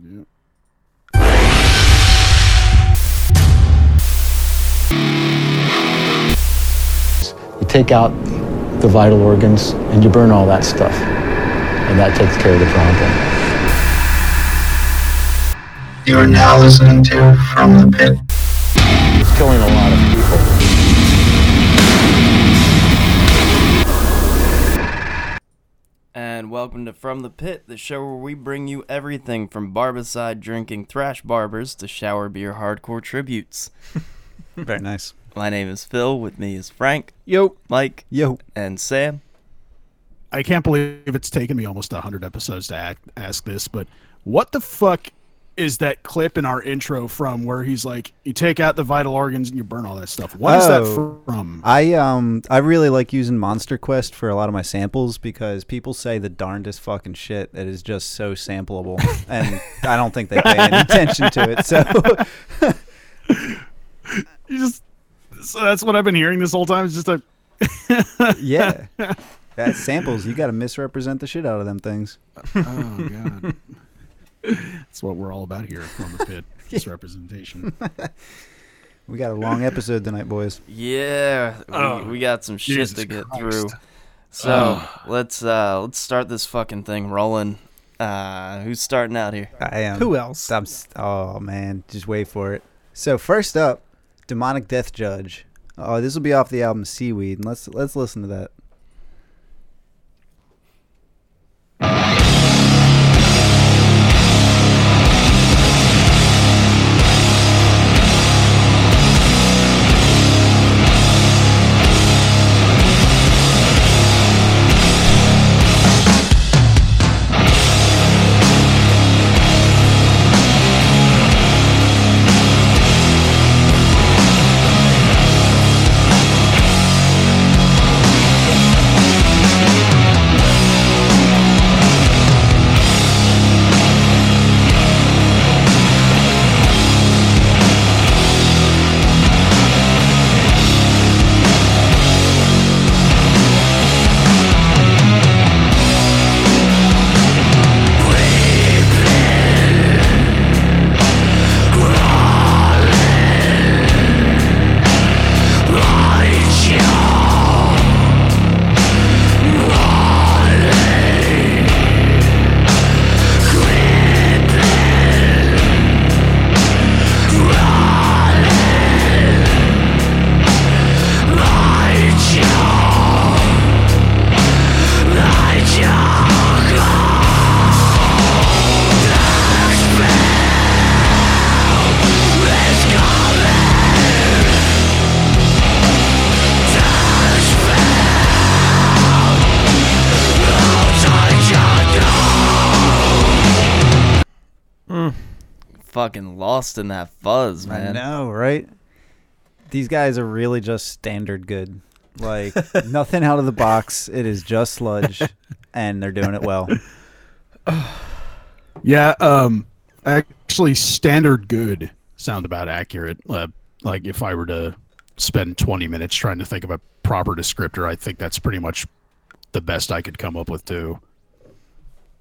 You take out the vital organs and you burn all that stuff. And that takes care of the problem. You are now listening to From the Pit. It's killing a lot welcome to From the Pit, the show where we bring you everything from barbicide drinking thrash barbers to shower beer hardcore tributes. Very nice. My name is Phil, with me is Frank, Yo, Mike, Yo. and Sam. I can't believe it's taken me almost 100 episodes to act, ask this, but what the fuck is that clip in our intro from where he's like, you take out the vital organs and you burn all that stuff? What is Oh. that from? I um I really like using Monster Quest for a lot of my samples because people say the darndest fucking shit that is just so sampleable, and I don't think they pay any attention to it. So You just, so that's what I've been hearing this whole time. It's just a, yeah, that samples you got to misrepresent the shit out of them things. oh god. That's what we're all about here from the pit. This representation. We got a long episode tonight, boys. Yeah, we, Oh, we got some shit Jesus to get Christ. through. So let's uh let's start this fucking thing rolling. Uh, who's starting out here? I am. Who else? I'm, oh man, just wait for it. So first up, Demonic Death Judge. Oh, this will be off the album Seaweed. And Let's let's listen to that. Lost in that fuzz, man. I know, right? These guys are really just standard good. Like nothing out of the box. It is just sludge, and they're doing it well. Yeah, um, actually, standard good sound about accurate. Uh, like if I were to spend 20 minutes trying to think of a proper descriptor, I think that's pretty much the best I could come up with too.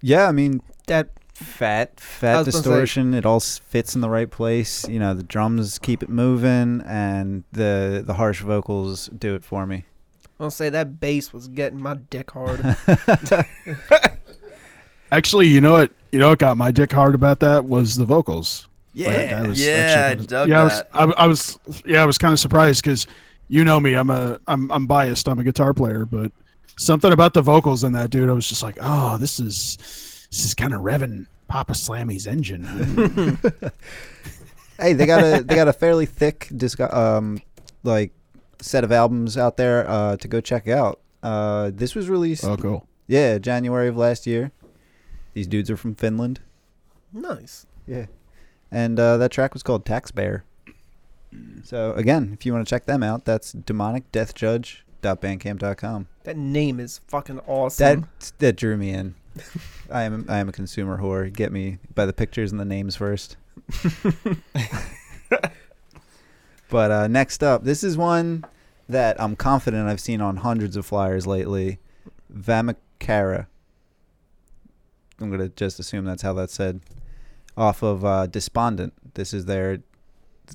Yeah, I mean, That fat, fat was say- distortion. It all fits in the right place. You know, the drums keep it moving, and the the harsh vocals do it for me. I'll say that bass was getting my dick hard. Actually, you know what? You know what got my dick hard about that was the vocals. Like, Yeah, I was yeah, actually kinda- yeah. I was, I, I was, yeah, I was kind of surprised because you know me, I'm a, I'm, I'm biased. I'm a guitar player, but something about the vocals in that dude, I was just like, oh, this is, this is kind of revving Papa Slammy's engine. Hey, they got a they got a fairly thick disc um like set of albums out there uh to go check out. Uh this was released oh, cool. yeah, January of last year. These dudes are from Finland. nice. Yeah. And uh that track was called Tax Bear. So again, if you want to check them out, that's demonicdeathjudge.bandcamp.com. That name is fucking awesome. That that drew me in. I am I am a consumer whore. Get me by the pictures and the names first. but uh, next up, this is one that I'm confident I've seen on hundreds of flyers lately. Vamachara. I'm gonna just assume that's how that's said. off of uh, Despondent. This is their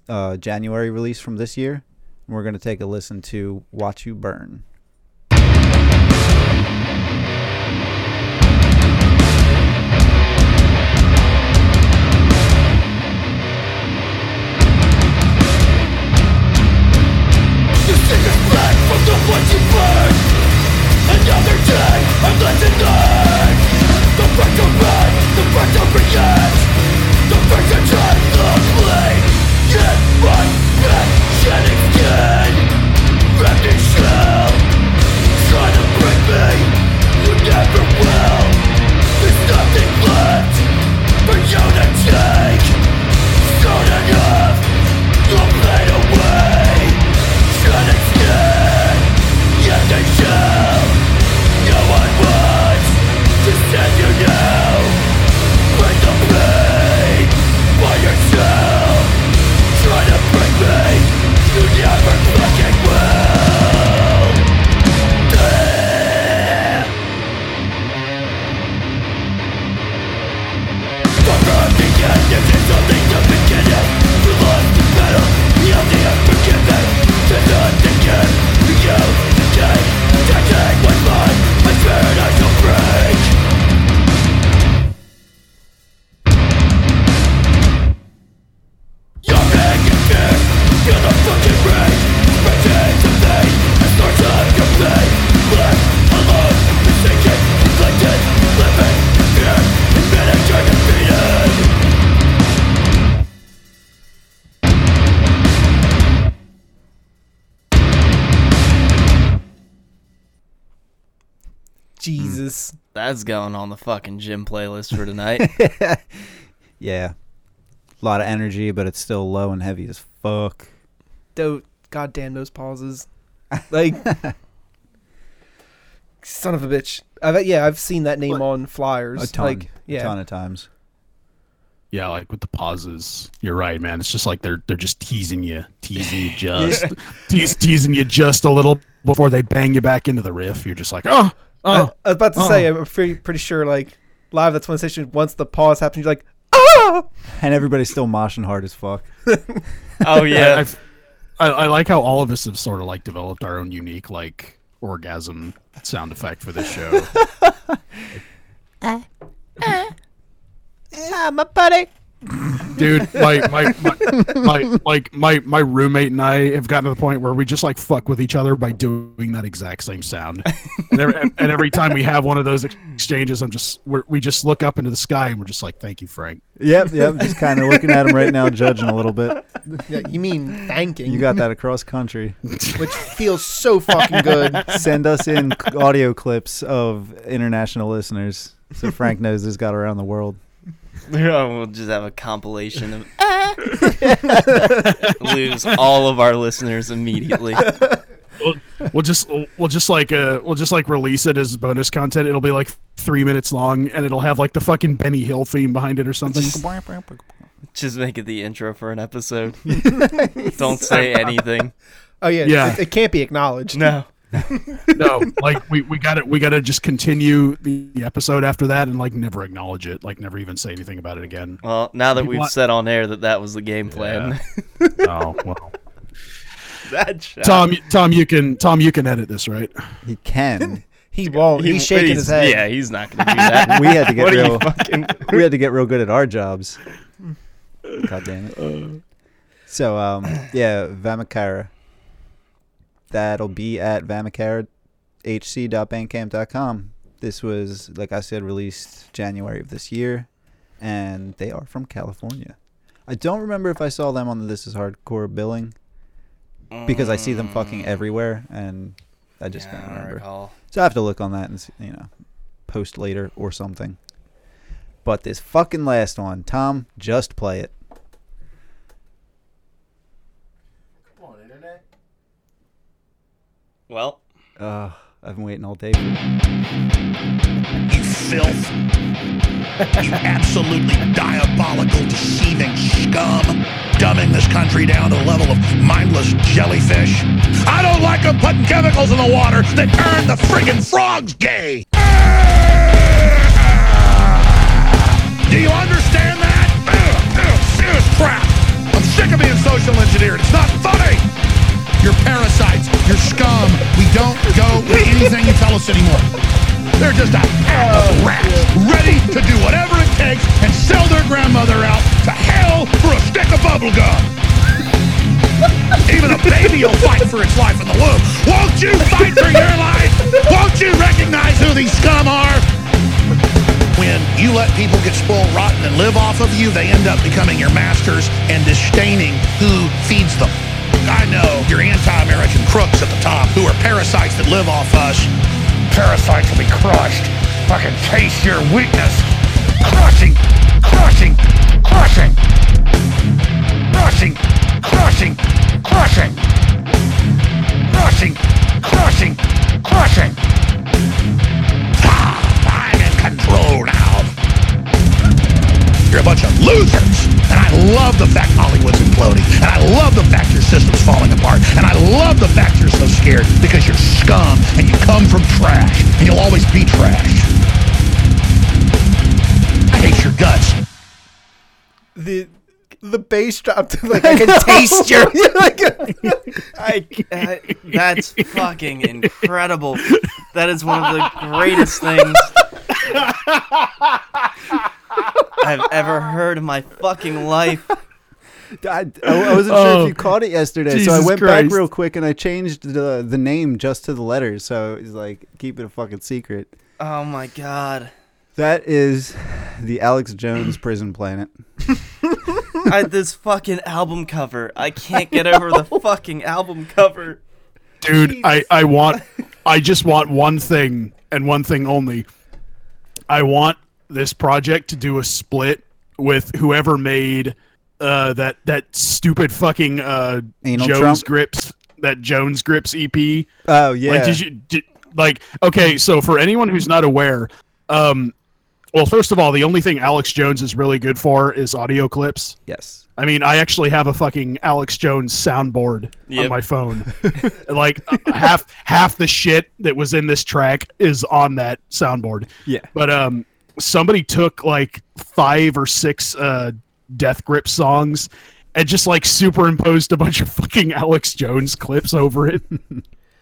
uh, January release from this year. We're going to take a listen to Watch You Burn. Hmm. Jesus. That's going on the fucking gym playlist for tonight. yeah. A lot of energy, but it's still low and heavy as fuck. Though, goddamn those pauses. Like, son of a bitch. I've, yeah, I've seen that name What? on flyers. A ton. Like, A ton of times. Yeah, like with the pauses, you're right, man. It's just like they're they're just teasing you, teasing you just, tease, teasing you just a little before they bang you back into the riff. You're just like, oh, I, oh, I was about to oh. say, I'm pretty, pretty sure, like, live at Twin Station, once the pause happens, you're like, ah! And everybody's still moshing hard as fuck. oh yeah. I've, I, I like how all of us have sort of like developed our own unique like orgasm sound effect for this show. Yeah, my buddy. Dude my my, my my like my my roommate and i have gotten to the point where we just like fuck with each other by doing that exact same sound and every, and every time we have one of those exchanges i'm just we're, we just look up into the sky and we're just like thank you frank Yep, yep. Just kind of looking at him right now, judging a little bit. Yeah, you mean thanking. You got that across country. Which feels so fucking good. Send us in audio clips of international listeners so Frank knows this got around the world. we'll just have a compilation of lose all of our listeners immediately. we'll, we'll just we'll just like uh we'll just like release it as bonus content it'll be like three minutes long and it'll have like the fucking benny hill theme behind it or something Just make it the intro for an episode. Don't say anything. Oh, yeah. Yeah. It, it can't be acknowledged. No. no like we we got to we got to just continue the episode after that and like never acknowledge it like never even say anything about it again Well, now that You we've want- said on air that that was the game plan, oh well that shot. Tom, Tom, you can Tom, you can edit this, right? He can. He won't. He's shaking he's- his head. Yeah, he's not gonna do that. We had to get What real. fucking? we had to get real good at our jobs. God damn it. So um yeah, Vamachara. That'll be at vamacharahc.bandcamp.com. This was, like I said, released January of this year, and they are from California. I don't remember if I saw them on the This Is Hardcore billing because I see them fucking everywhere, and I just Yeah, can't remember. So I have to look on that and s- you know post later or something. But this fucking last one, Tom, just play it. Well, uh, I've been waiting all day. For- you filth! you absolutely diabolical, deceiving scum, dumbing this country down to the level of mindless jellyfish. I don't like them putting chemicals in the water that turn the friggin' frogs gay. Do you understand that? Serious crap. I'm sick of being social engineered. It's not funny. You're parasites you're scum. We don't go with anything you tell us anymore. They're just a pack of rats, ready to do whatever it takes and sell their grandmother out to hell for a stick of bubble gum. Even a baby will fight for its life in the womb. Won't you fight for your life? Won't you recognize who these scum are? when you let people get spoiled rotten and live off of you, they end up becoming your masters and disdaining who feeds them. I know your anti-American crooks at the top who are parasites that live off us. Parasites will be crushed. Fucking taste your weakness. Crushing, crushing, crushing. Crushing, crushing, crushing. Crushing, crushing, crushing. Ah, I'm in control now. You're a bunch of losers. And I love the fact Hollywood's imploding. And I love the fact your system's falling apart. And I love the fact you're so scared because you're scum and you come from trash. And you'll always be trash. I hate your guts. The the bass dropped like I can taste your like, I, I- that's fucking incredible. That is one of the greatest things I've ever heard in my fucking life. I, I I wasn't sure Oh, if you oh, caught it yesterday, so I Jesus went back real quick and I changed the the name just to the letters. So it's like keep it a fucking secret. Oh my god. That is the Alex Jones Prison Planet. I, this fucking album cover. I can't get over the fucking album cover. dude i i want i just want one thing and one thing only i want this project to do a split with whoever made uh that that stupid fucking uh Anal jones Trump? grips that jones grips ep Oh yeah, like did you did, like okay so for anyone who's not aware um well first of all the only thing alex jones is really good for is audio clips yes. I mean, I actually have a fucking Alex Jones soundboard on my phone. like uh, half half the shit that was in this track is on that soundboard. Yeah. But um, somebody took like five or six uh, Death Grip songs and just like superimposed a bunch of fucking Alex Jones clips over it.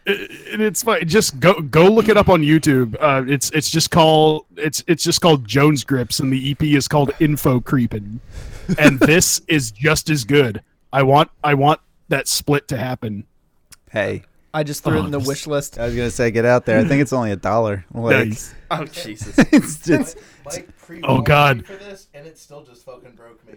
And it's fine. Just go go look it up on YouTube. Uh, it's it's just called it's it's just called Jones Grips, and the EP is called Info Creeping. And this is just as good. I want I want that split to happen. Hey, I just threw it Oh, in the wish list. I was gonna say get out there. I think it's only a dollar. Like, Nice. Oh Jesus. it's just Oh, God. For this, and it still just fucking broke me.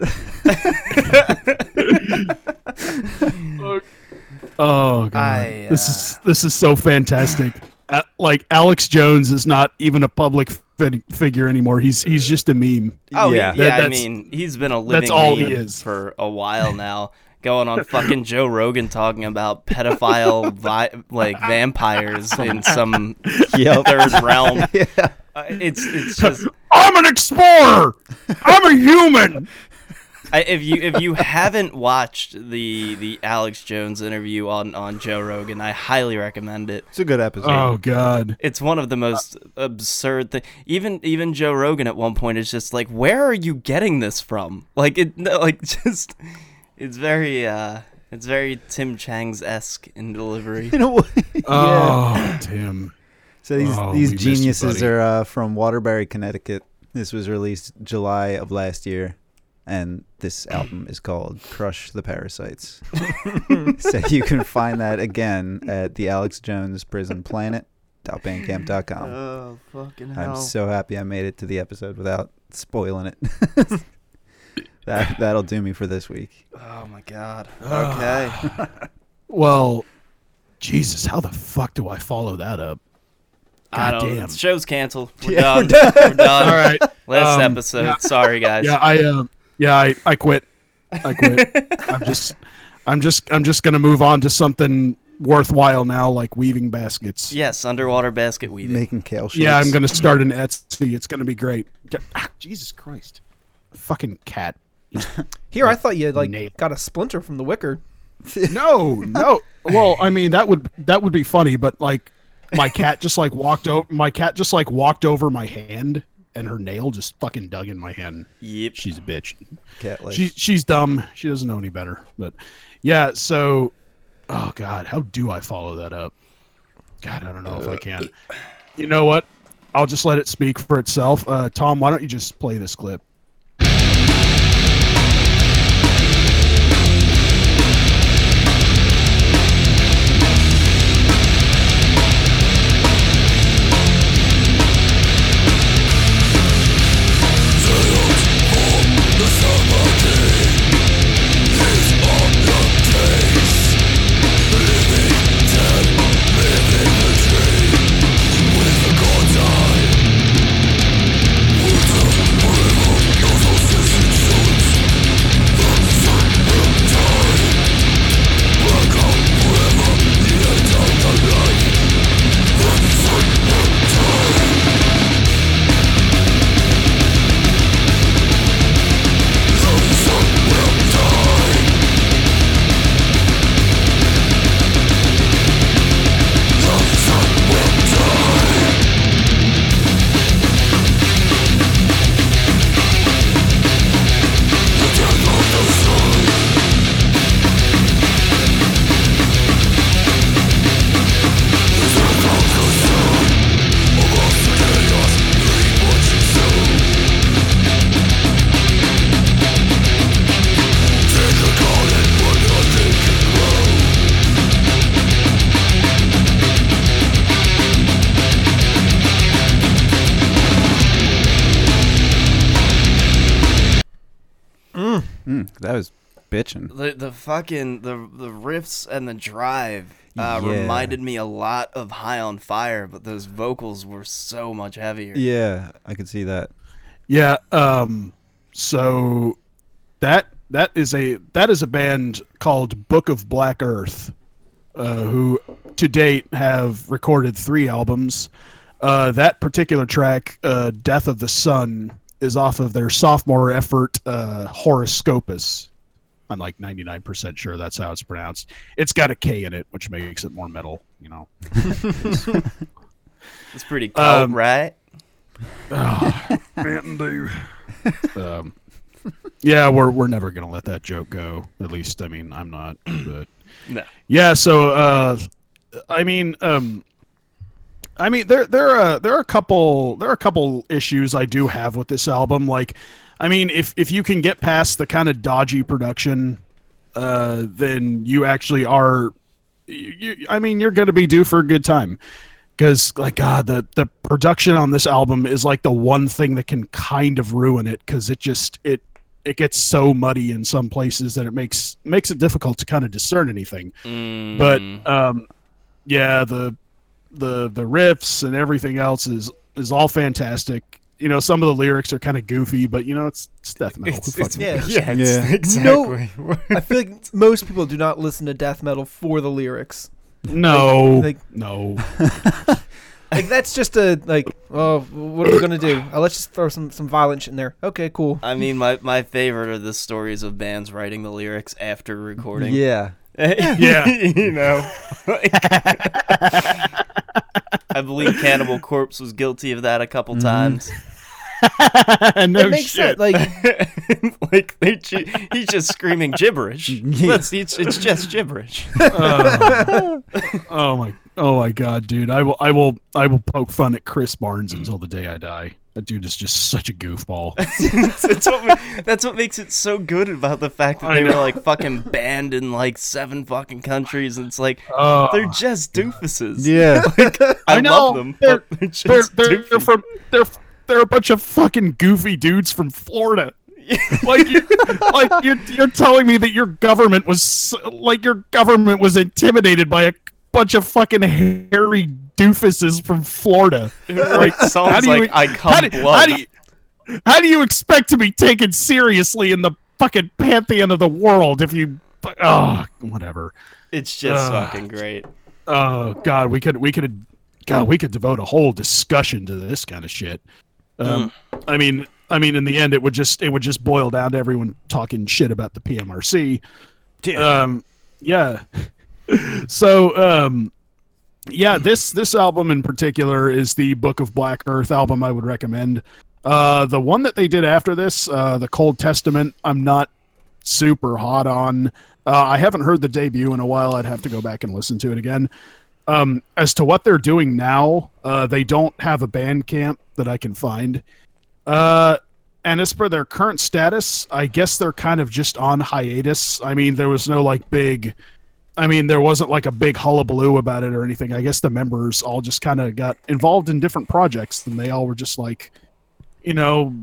Oh god, I, this uh, is this is so fantastic. Uh, like Alex Jones is not even a public fi- figure anymore. He's he's just a meme. Oh Yeah. yeah, yeah. That- I mean, he's been a living that's all he meme is. for a while now. Going on fucking Joe Rogan talking about pedophile vi- like vampires in some Yep. third realm. yeah. Uh, it's it's just I'm an explorer. I'm a human. I, if you if you haven't watched the the Alex Jones interview on on Joe Rogan, I highly recommend it. It's a good episode. Oh god. It's one of the most absurd thing. Even even Joe Rogan at one point is just like, "Where are you getting this from?" Like it, no, like just, it's very, uh it's very Tim Chang's esque in delivery. In a way. Oh, Tim. So these Oh, these we missed you, geniuses are uh, from Waterbury, Connecticut. This was released July of last year, and this album is called "Crush the Parasites." so you can find that again at the Alex Jones Prison Planet. .bandcamp.com. Oh fucking hell. I'm so happy I made it to the episode without spoiling it. That that'll do me for this week. Oh my god. Okay. Well, Jesus, how the fuck do I follow that up? I God don't. damn. The show's canceled. We're Yeah, done. we're We're done. All right. Last um, episode. yeah. Sorry guys. Yeah, I um yeah, I, I quit. I quit. I'm just I'm just I'm just gonna move on to something worthwhile now, like weaving baskets. Yes, underwater basket weaving. Making kale shakes. Yeah, I'm gonna start an Etsy. It's gonna be great. Ah, Jesus Christ, fucking cat. Here, I thought you had, like Nailed. got a splinter from the wicker. No, no. Well, I mean that would that would be funny, but like my cat just like walked over. My cat just like walked over my hand, and her nail just fucking dug in my hand. Yep. She's a bitch. Cat like. She she's dumb. She doesn't know any better. But yeah, so oh god, how do I follow that up? God, I don't know if I can. You know what? I'll just let it speak for itself. Uh, Tom, why don't you just play this clip? Bitching. The the fucking the the riffs and the drive uh, Yeah. reminded me a lot of High on Fire, but those vocals were so much heavier. Yeah, I could see that. Yeah. Um. So that that is a that is a band called Book of Black Earth, uh, who to date have recorded three albums. Uh, that particular track, uh, "Death of the Sun," is off of their sophomore effort, uh, "Horoskopus." I'm like 99% sure that's how it's pronounced. It's got a K in it, which makes it more metal. You know. It's pretty cool, Um, right? Dew. um, yeah, we're we're never gonna let that joke go. At least, I mean, I'm not. But No. yeah, so uh, I mean, um, I mean, there there are there are a couple there are a couple issues I do have with this album. Like, I mean, if if you can get past the kind of dodgy production, uh, then you actually are. You, you, I mean, you're gonna be due for a good time. Because like god the the production on this album is like the one thing that can kind of ruin it because it just it it gets so muddy in some places that it makes makes it difficult to kind of discern anything. Mm, but um yeah the the the riffs and everything else is is all fantastic you know some of the lyrics are kind of goofy but you know it's, it's death metal Who fucking yeah. cares? yeah, Yeah. exactly. I feel like most people do not listen to death metal for the lyrics. no Like- no Like that's just a like, oh, what are we gonna do? Uh, let's just throw some some violence in there. Okay, cool. I mean, my, my favorite are the stories of bands writing the lyrics after recording. Yeah. Yeah. you know. I believe Cannibal Corpse was guilty of that a couple times. no it makes shit sense. Like, like they, ju- he's just screaming gibberish. That's, it's, it's just gibberish. oh. Oh my oh my god, dude. I will I will I will poke fun at Chris Barnes until the day I die. That dude is just such a goofball. that's, what, that's what makes it so good about the fact that they were like fucking banned in like seven fucking countries. And it's like Oh, they're just doofuses. Yeah. I, I know, love them, they're- but they're they're, they're, they're from they're they're a bunch of fucking goofy dudes from Florida. like you, like you're you're telling me that your government was like your government was intimidated by a bunch of fucking hairy doofuses from Florida. Like, how sounds do you- like I how come do, blood. how do you how do you expect to be taken seriously in the fucking pantheon of the world if you oh whatever it's just Ugh. fucking great. oh god we could we could god we could devote a whole discussion to this kind of shit um i mean i mean in the end it would just it would just boil down to everyone talking shit about the pmrc um yeah. So um yeah this this album in particular is the book of black earth album i would recommend. Uh the one that they did after this uh the cold testament i'm not super hot on. Uh, i haven't heard the debut in a while. I'd have to go back and listen to it again Um, as to what they're doing now, uh, they don't have a band camp that I can find. Uh, and as for their current status, I guess they're kind of just on hiatus. I mean, there was no like big, I mean, there wasn't like a big hullabaloo about it or anything. I guess the members all just kind of got involved in different projects, and they all were just like, you know,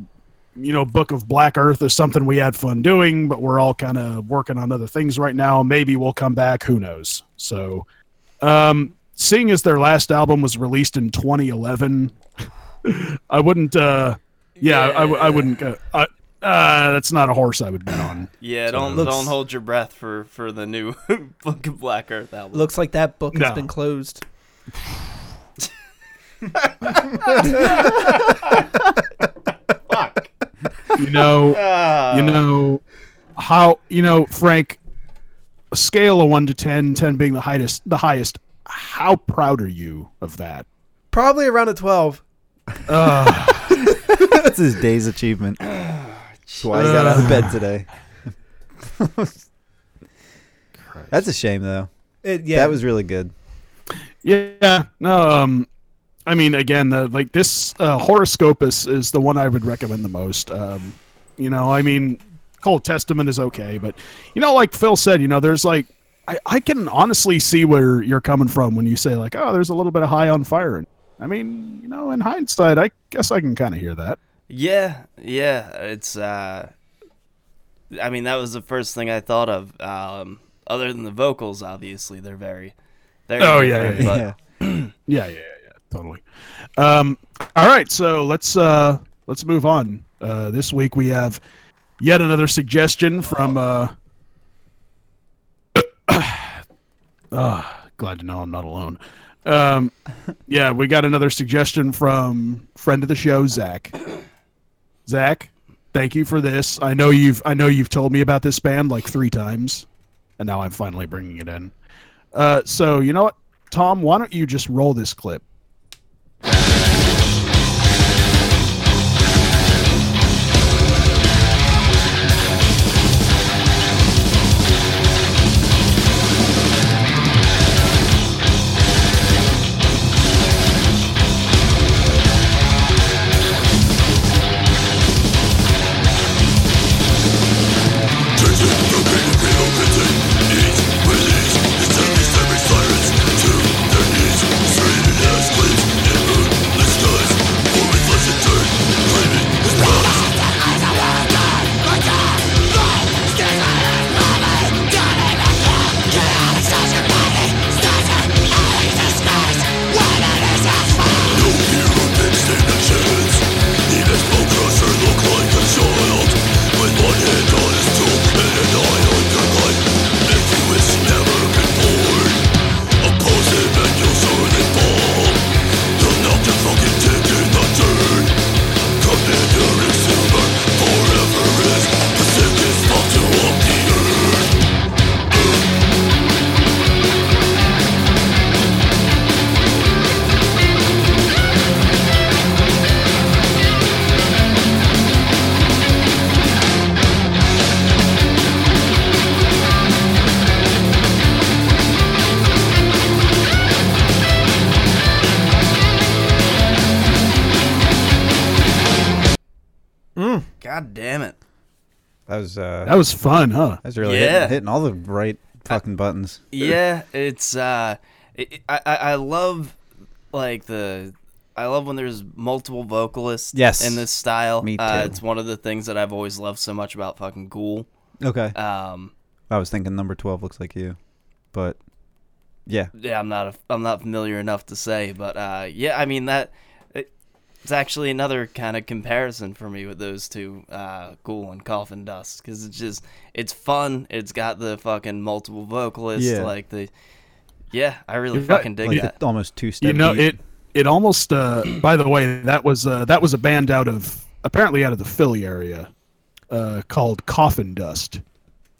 you know, Book of Black Earth is something we had fun doing, but we're all kind of working on other things right now. Maybe we'll come back. Who knows? So, um, seeing as their last album was released in 2011, I wouldn't. Uh, yeah, I wouldn't go. Uh, uh, that's not a horse I would bet on. Yeah, don't Looks- don't hold your breath for for the new Book of Black Earth album. Looks like that book has No. been closed. Fuck. You know, Ah. you know how you know Frank. A scale of one to 10, 10 being the highest. The highest. How proud are you of that? Probably around a 12. Uh, That's his day's achievement. That's why he got out of bed today. That's a shame, though. It, yeah. That was really good. Yeah, no. Um, I mean, again, the, like this uh, horoskopus is the one I would recommend the most. Um, you know, I mean, Cold Testament is okay, but you know, like Phil said, you know, there's like I, I can honestly see where you're coming from when you say like, oh, there's a little bit of high on fire. And I mean, you know, in hindsight, I guess I can kind of hear that. Yeah, yeah. It's uh I mean that was the first thing I thought of. Um other than the vocals, obviously, they're very very Oh, yeah, different, yeah, but Yeah. Yeah, yeah, yeah, yeah, totally. Um, all right, so let's uh, let's move on. Uh, this week we have yet another suggestion from. Uh, ah, glad to know I'm not alone. Um, yeah, we got another suggestion from friend of the show, Zach. Zach, thank you for this. I know you've I know you've told me about this band like three times, and now I'm finally bringing it in. Uh, so you know what, Tom? Why don't you just roll this clip? Was uh, That was fun, huh? that was really Yeah. hitting, hitting all the right fucking buttons. Yeah, it's uh it, I I I love like the I love when there's multiple vocalists Yes. in this style. Me Uh, too. it's one of the things that I've always loved so much about fucking Ghoul. Okay. Um I was thinking number twelve looks like you, but yeah, yeah, I'm not a, I'm not familiar enough to say, but uh, yeah, I mean that it, it's actually another kind of comparison for me with those two, uh, Ghoul and Coffin Dust, because it's just it's fun. It's got the fucking multiple vocalists, Yeah. like the yeah, I really You're right, fucking dig like that. the almost two step. You know it. It almost. Uh, by the way, that was uh, that was a band out of apparently out of the Philly area, uh, called Coffin Dust,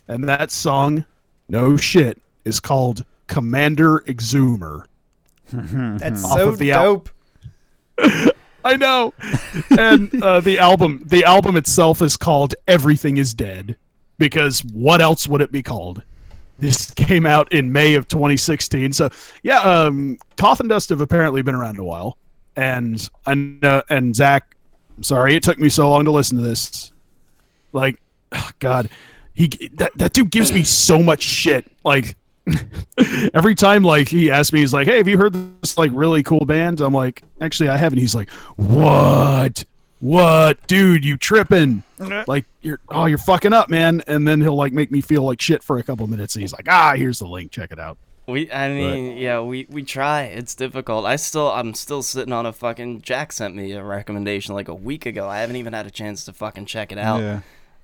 and that song, no shit, is called Commander Exhumer. That's Off so of the al- dope. I know. and uh, the album, the album itself is called "Everything Is Dead," because what else would it be called? this came out in May of 2016. So yeah, um, Coffin Dust have apparently been around a while, and and uh, and Zach, I'm sorry it took me so long to listen to this. Like, oh, God, he that that dude gives me so much shit. Like. Every time, like he asks me, he's like, "Hey, have you heard this like really cool band?" I'm like, "Actually, I haven't." He's like, "What? What, dude? You tripping? Like you're oh, you're fucking up, man." And then he'll like make me feel like shit for a couple minutes. And he's like, "Ah, here's the link. Check it out." We, I mean, yeah, we we try. It's difficult. I still, I'm still sitting on a fucking. Jack sent me a recommendation like a week ago. I haven't even had a chance to fucking check it out. Yeah.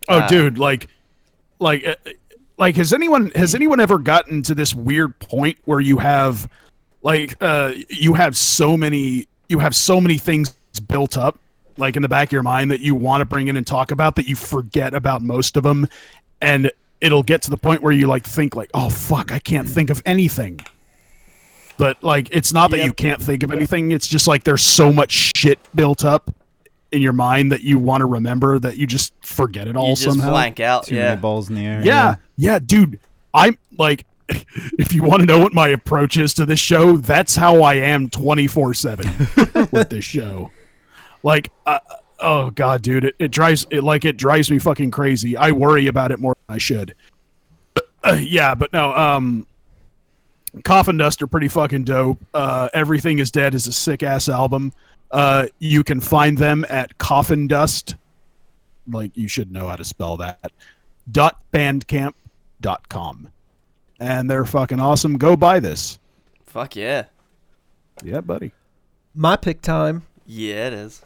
Oh, Uh, dude, like, like, uh, like, has anyone has anyone ever gotten to this weird point where you have, like, uh, you have so many, you have so many things built up, like in the back of your mind that you want to bring in and talk about that you forget about most of them, and it'll get to the point where you like think like, oh fuck, I can't think of anything. But like, it's not that you can't think of anything. It's just like there's so much shit built up in your mind that you want to remember that you just forget it all You just somehow. blank out. Too yeah. many balls in the air. Yeah, yeah, dude. I'm like, if you want to know what my approach is to this show, that's how I am 24 seven with this show. Like, uh, oh god, dude, it, it drives it like it drives me fucking crazy. I worry about it more than I should. Uh, yeah, but no, um, Coffin Dust are pretty fucking dope. Uh, Everything is Dead is a sick ass album. Uh, you can find them at Coffin Dust. Like you should know how to spell that. Dot bandcamp.com. And they're fucking awesome. Go buy this. Fuck yeah. Yeah, buddy. My pick time. Yeah, it is.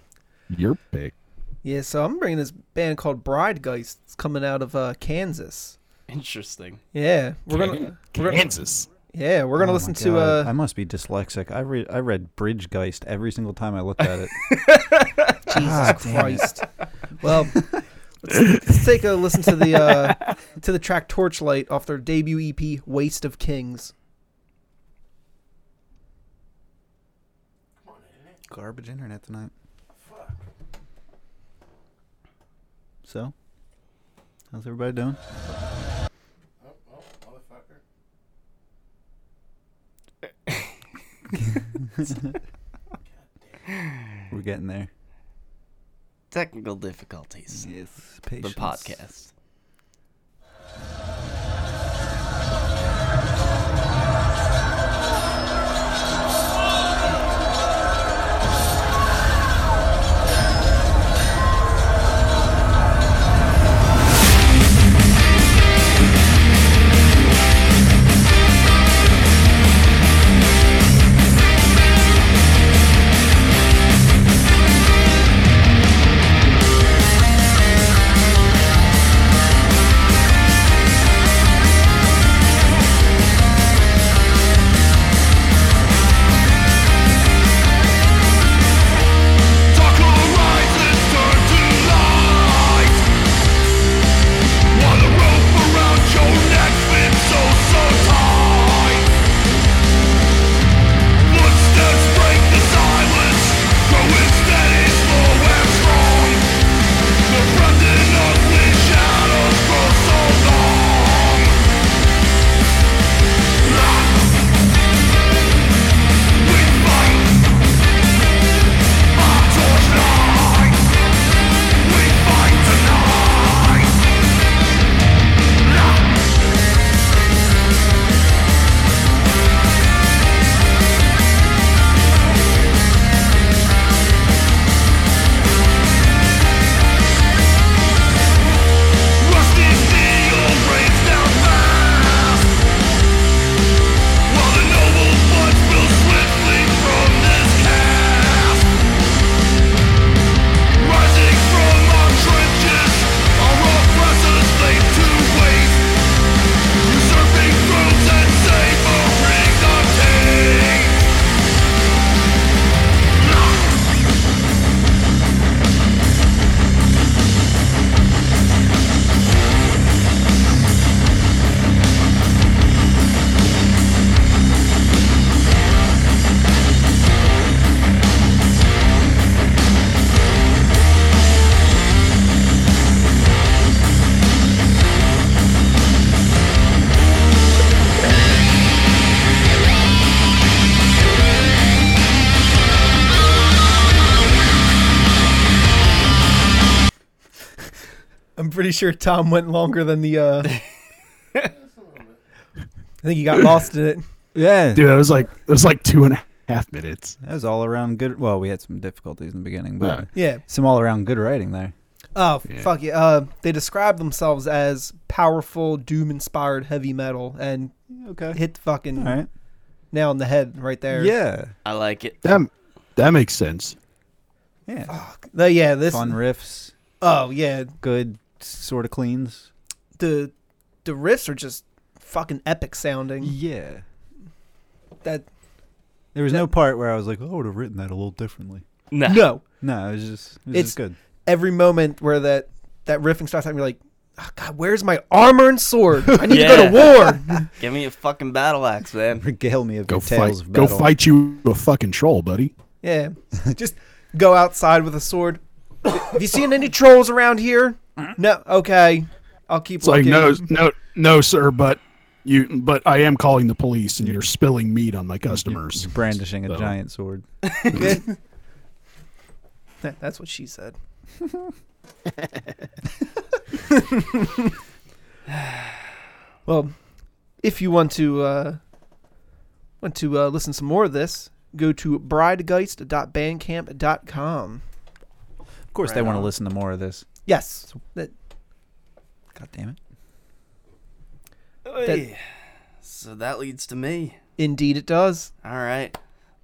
Your pick. Yeah, so I'm bringing this band called Bridegeist. It's coming out of uh, Kansas. Interesting. Yeah, we're gonna, we're gonna Kansas. Yeah, we're gonna Oh listen to God. uh, I must be dyslexic. I read I read Bridgegeist every single time I looked at it. Jesus Christ. well, let's, let's take a listen to the uh, to the track Torchlight off their debut EP Waste of Kings. Garbage internet tonight. So, how's everybody doing? We're getting there. Technical difficulties. Yes, The podcast. Pretty sure Tom went longer than the. uh I think he got lost in it. Yeah, Dude, it was like it was like two and a half minutes. that was all around good. Well, we had some difficulties in the beginning, but Yeah. some all around good writing there. Oh Yeah. fuck yeah! Uh, they describe themselves as powerful, doom-inspired heavy metal, and Okay. hit the fucking All right. nail on the head right there. Yeah. I like it. That that makes sense. Yeah. The- yeah. This. Fun riffs, Oh yeah. good sort of cleans. The the riffs are just fucking epic sounding. Yeah. That There was no part where I was like, oh, I would have written that a little differently. No. no. No, it was just, it was It's- just good. Every moment where that that riffing starts, happening, you're like, oh, God, where's my armor and sword? I need to go to war. Give me a fucking battle axe, man. Regale me of Go your fight. tales of Go fight you a fucking troll, buddy. Yeah. Just go outside with a sword. Have you seen any trolls around here? No. Okay. I'll keep It's like no, no, no, sir. But you, but I am calling the police, and you're spilling meat on my customers. You're brandishing a giant sword. That- That's what she said. well, if you want to uh, want to uh, listen some more of this, go to bridegeist.bandcamp.com. Of course, they Right want to listen to more of this. Yes, that, God damn it. Oy. So that leads to me. indeed it does. All right.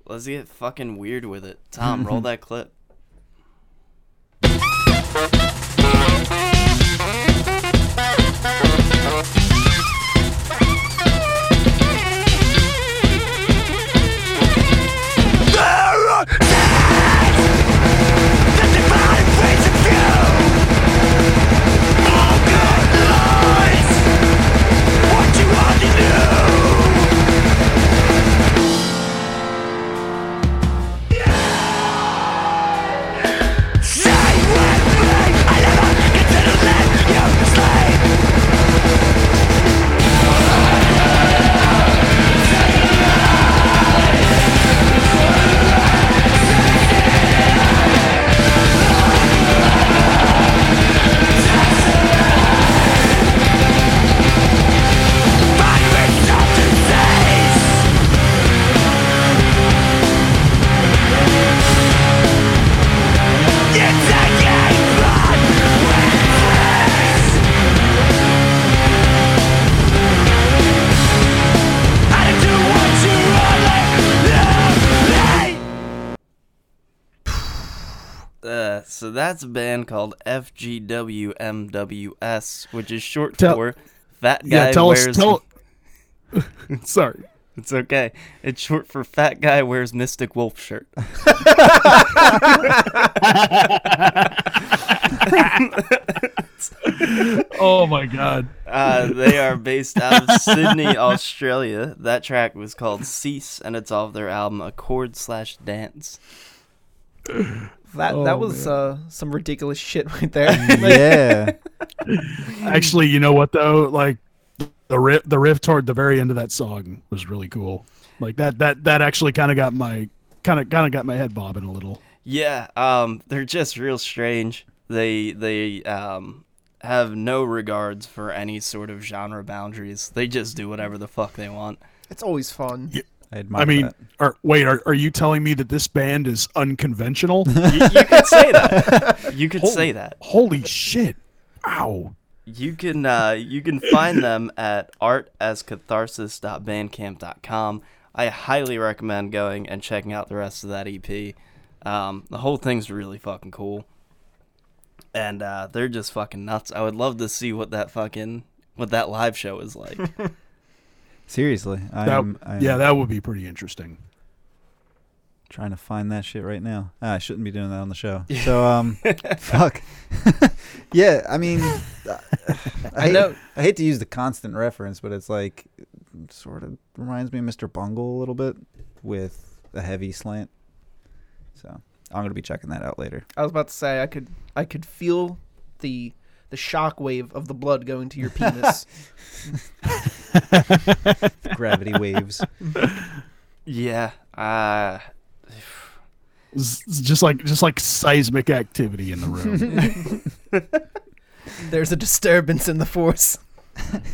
Let's get fucking weird with it. Tom, roll that clip. So that's a band called FGWMWS, which is short Tell- for Fat Guy Yeah, tell Wears. us. Tell. Sorry. It's okay. It's short for Fat Guy Wears Mystic Wolf shirt. Oh my god. Uh, they are based out of Sydney, Australia. That track was called Cease, and it's off their album Accord slash Dance. That Oh, that was uh, some ridiculous shit right there. yeah. Actually, you know what though? Like the riff, the riff toward the very end of that song was really cool. Like that, that, that actually kind of got my, kind of, kind of got my head bobbing a little. Yeah, um, they're just real strange. They they um have no regards for any sort of genre boundaries. They just do whatever the fuck they want. it's always fun. I admire I mean, that. are, wait, are, are you telling me that this band is unconventional? You, you could say that. You could say that. Holy shit! Wow. You can uh, you can find them at artascatharsis.bandcamp.com. I highly recommend going and checking out the rest of that EP. Um, the whole thing's really fucking cool, and uh, they're just fucking nuts. I would love to see what that fucking what that live show is like. Seriously, That, I'm, I'm yeah, that would be pretty interesting. trying to find that shit right now. Ah, I shouldn't be doing that on the show. So, um, fuck. yeah, I mean, I, I hate, know. I hate to use the constant reference, but it's like sort of reminds me of Mr. Bungle a little bit with a heavy slant. So I'm gonna be checking that out later. I was about to say I could I could feel the the shock wave of the blood going to your penis. Gravity waves. yeah, uh, It's it's just like, just like seismic activity in the room. There's a disturbance in the force.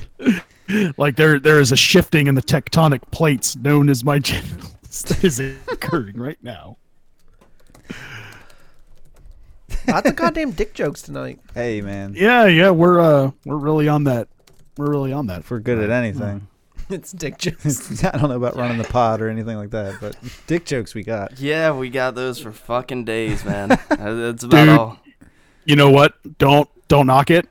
like there there is a shifting in the tectonic plates known as my genitals that is occurring right now. Lots of goddamn dick jokes tonight. Hey man, Yeah, yeah, we're uh we're really on that. We're really on that. if we're good at anything. It's dick jokes. I don't know about running the pod or anything like that, but dick jokes we got. Yeah, we got those for fucking days, man. That's about Dude. all. You know what? Don't don't knock it,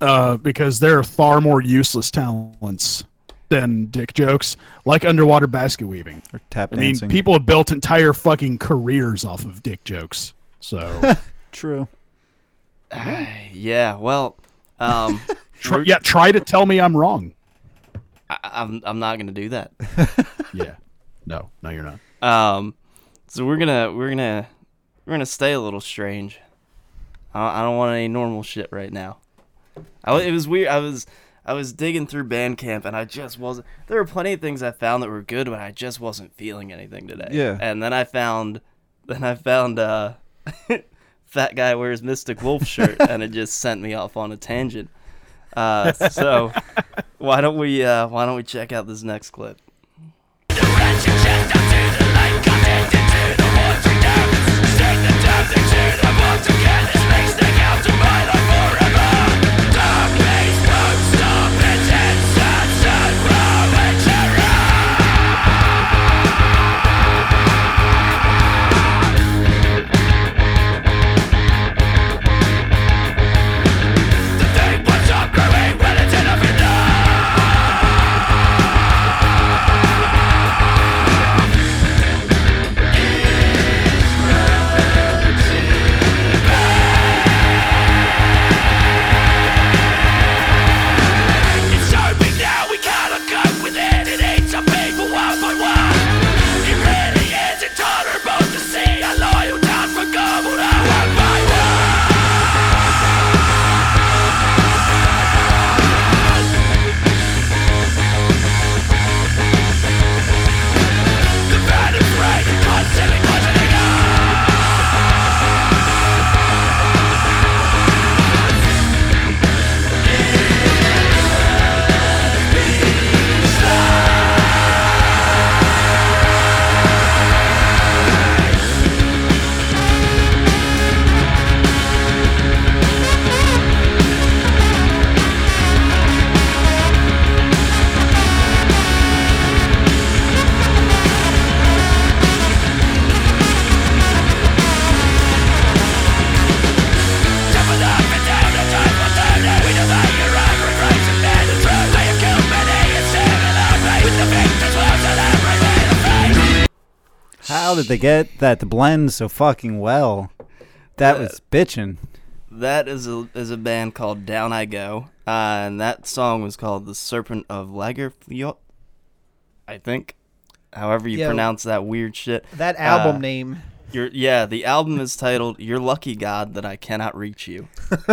uh, because there are far more useless talents than dick jokes, like underwater basket weaving. Or tap I mean, dancing. people have built entire fucking careers off of dick jokes. So True. yeah, well, um, try, yeah, try to tell me I'm wrong. I, I'm I'm not gonna do that. Yeah, no, no, you're not. Um, so we're gonna we're gonna we're gonna stay a little strange. I don't, I don't want any normal shit right now. I, it was weird. I was I was digging through Bandcamp and I just wasn't. There were plenty of things I found that were good, but I just wasn't feeling anything today. Yeah. And then I found, then I found uh, fat guy wears Mystic Wolf shirt, and it just sent me off on a tangent. Uh, so why don't we uh, why don't we check out this next clip? How did they get that to blend so fucking well? That was bitchin'. That is a is a band called Down I Go, uh, and that song was called "The Serpent of Lagerfjord." I think, however you Yeah. pronounce that weird shit. That album Uh, name. You're, yeah, the album is titled "You're Lucky God That I Cannot Reach You."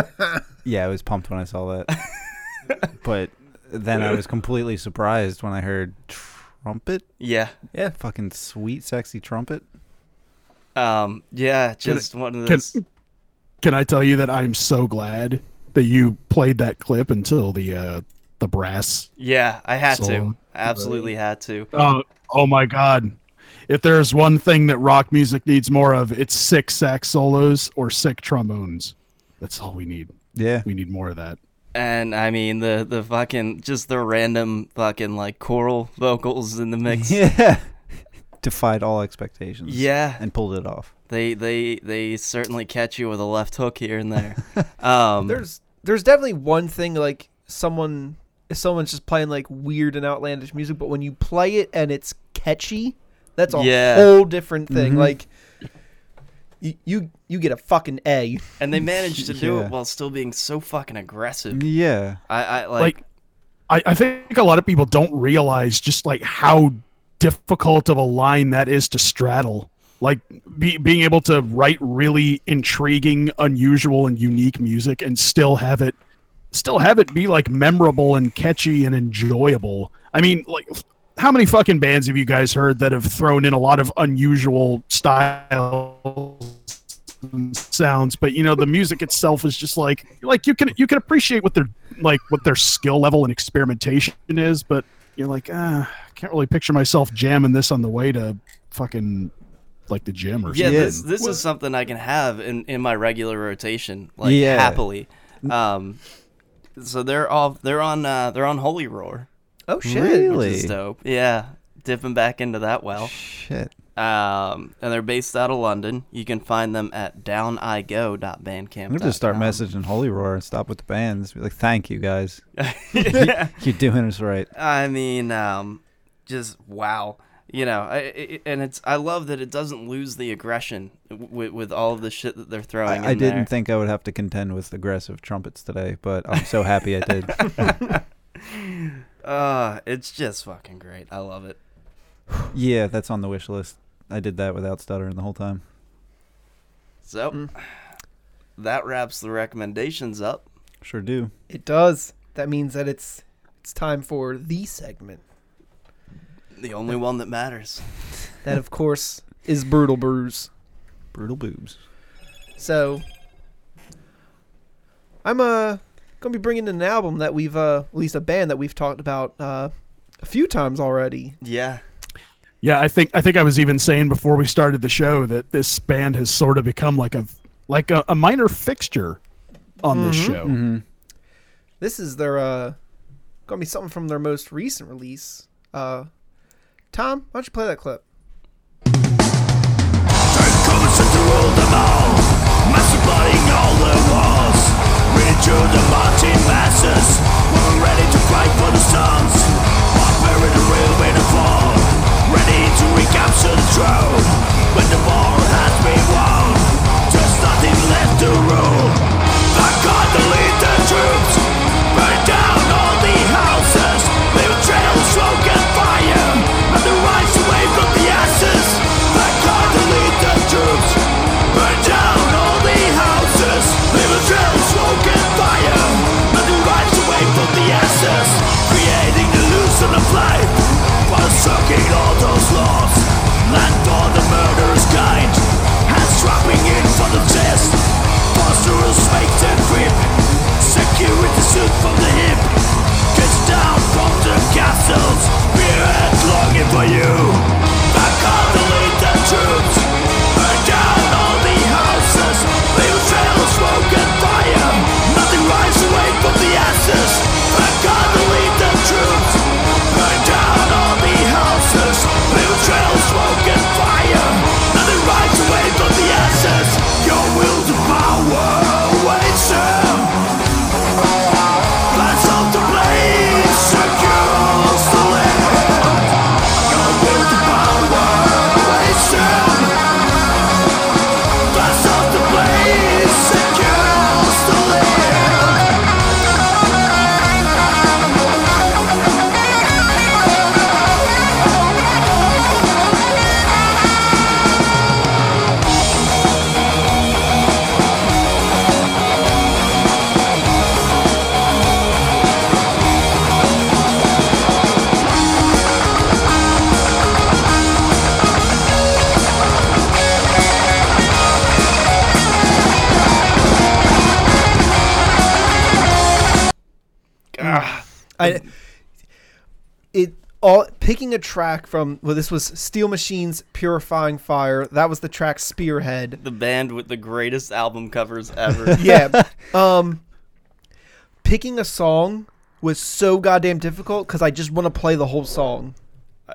Yeah, I was pumped when I saw that. but then I was completely surprised when I heard trumpet. Yeah, Yeah. Fucking sweet, sexy trumpet. um, yeah, just one of Can, those. can I tell you that I'm so glad that you played that clip until the uh, the brass Yeah, I had to. So- I absolutely had to. Oh, oh my God! If there's one thing that rock music needs more of, it's sick sax solos or sick trombones. That's all we need. Yeah. We need more of that. And I mean the the fucking just the random fucking like choral vocals in the mix. Yeah. Defied all expectations. Yeah. And pulled it off. They they they certainly catch you with a left hook here and there. Um, There's there's definitely one thing like someone if someone's just playing like weird and outlandish music, but when you play it and it's catchy, that's a Yeah. whole different thing. Mhm. Like you, you you get a fucking A. and they managed to do Yeah. it while still being so fucking aggressive. Yeah. I, I like, Like, I, I think a lot of people don't realize just like how difficult of a line that is to straddle. Like be, being able to write really intriguing, unusual, and unique music and still have it, still have it be like memorable and catchy and enjoyable. I mean, like, how many fucking bands have you guys heard that have thrown in a lot of unusual styles and sounds, but you know the music itself is just like like you can you can appreciate what their like what their skill level and experimentation is, but you're like ah, I can't really picture myself jamming this on the way to fucking like the gym or Yeah, something. this this is something I can have in, in my regular rotation, like Yeah. happily. Um, so they're off. They're on. Uh, they're on Holy Roar. Oh shit! Really? Which is dope. Yeah, dipping back into that well. Shit. Um, and they're based out of London. You can find them at downigo.bandcamp. I'm just start messaging Holy Roar and stop with the bands. Be like, thank you guys. You're doing us right. I mean, um, just wow. You know, I, I, and it's I love that it doesn't lose the aggression with, with all of the shit that they're throwing. I, I didn't there. think I would have to contend with aggressive trumpets today, but I'm so happy I did. Uh, it's just fucking great. I love it. yeah, that's on the wish list. I did that without stuttering the whole time. So Mm. that wraps the recommendations up. Sure do. It does. That means that it's it's time for the segment. The only one that matters. That of course is Brutal Brews. Brutal boobs. So I'm uh gonna be bringing in an album that we've uh at least a band that we've talked about uh a few times already. Yeah. Yeah, I think I think I was even saying before we started the show that this band has sort of become like a like a, a minor fixture on this Mhm. show. Mm-hmm. This is their uh gonna be something from their most recent release. Uh Tom, why don't you play that clip? Covers to rule them all, masturbating all the walls. Through the marching masses, we're ready to fight for the sons. The real to fall, ready to recapture the throne. When the war has been won, just nothing left to rule. To the troops, burn down all the houses, leave sucking all those laws. Land the murderous kind, hands dropping in for the test. Security suit from the hip. Down from the castles, longing for you. The troops, burn down all the houses. Leave a of smoke and fire, nothing away from the ashes. Picking a track from well this was Steel Machines Purifying Fire. That was the track Spearhead. The band with the greatest album covers ever. Yeah. um picking a song was so goddamn difficult cuz I just want to play the whole song.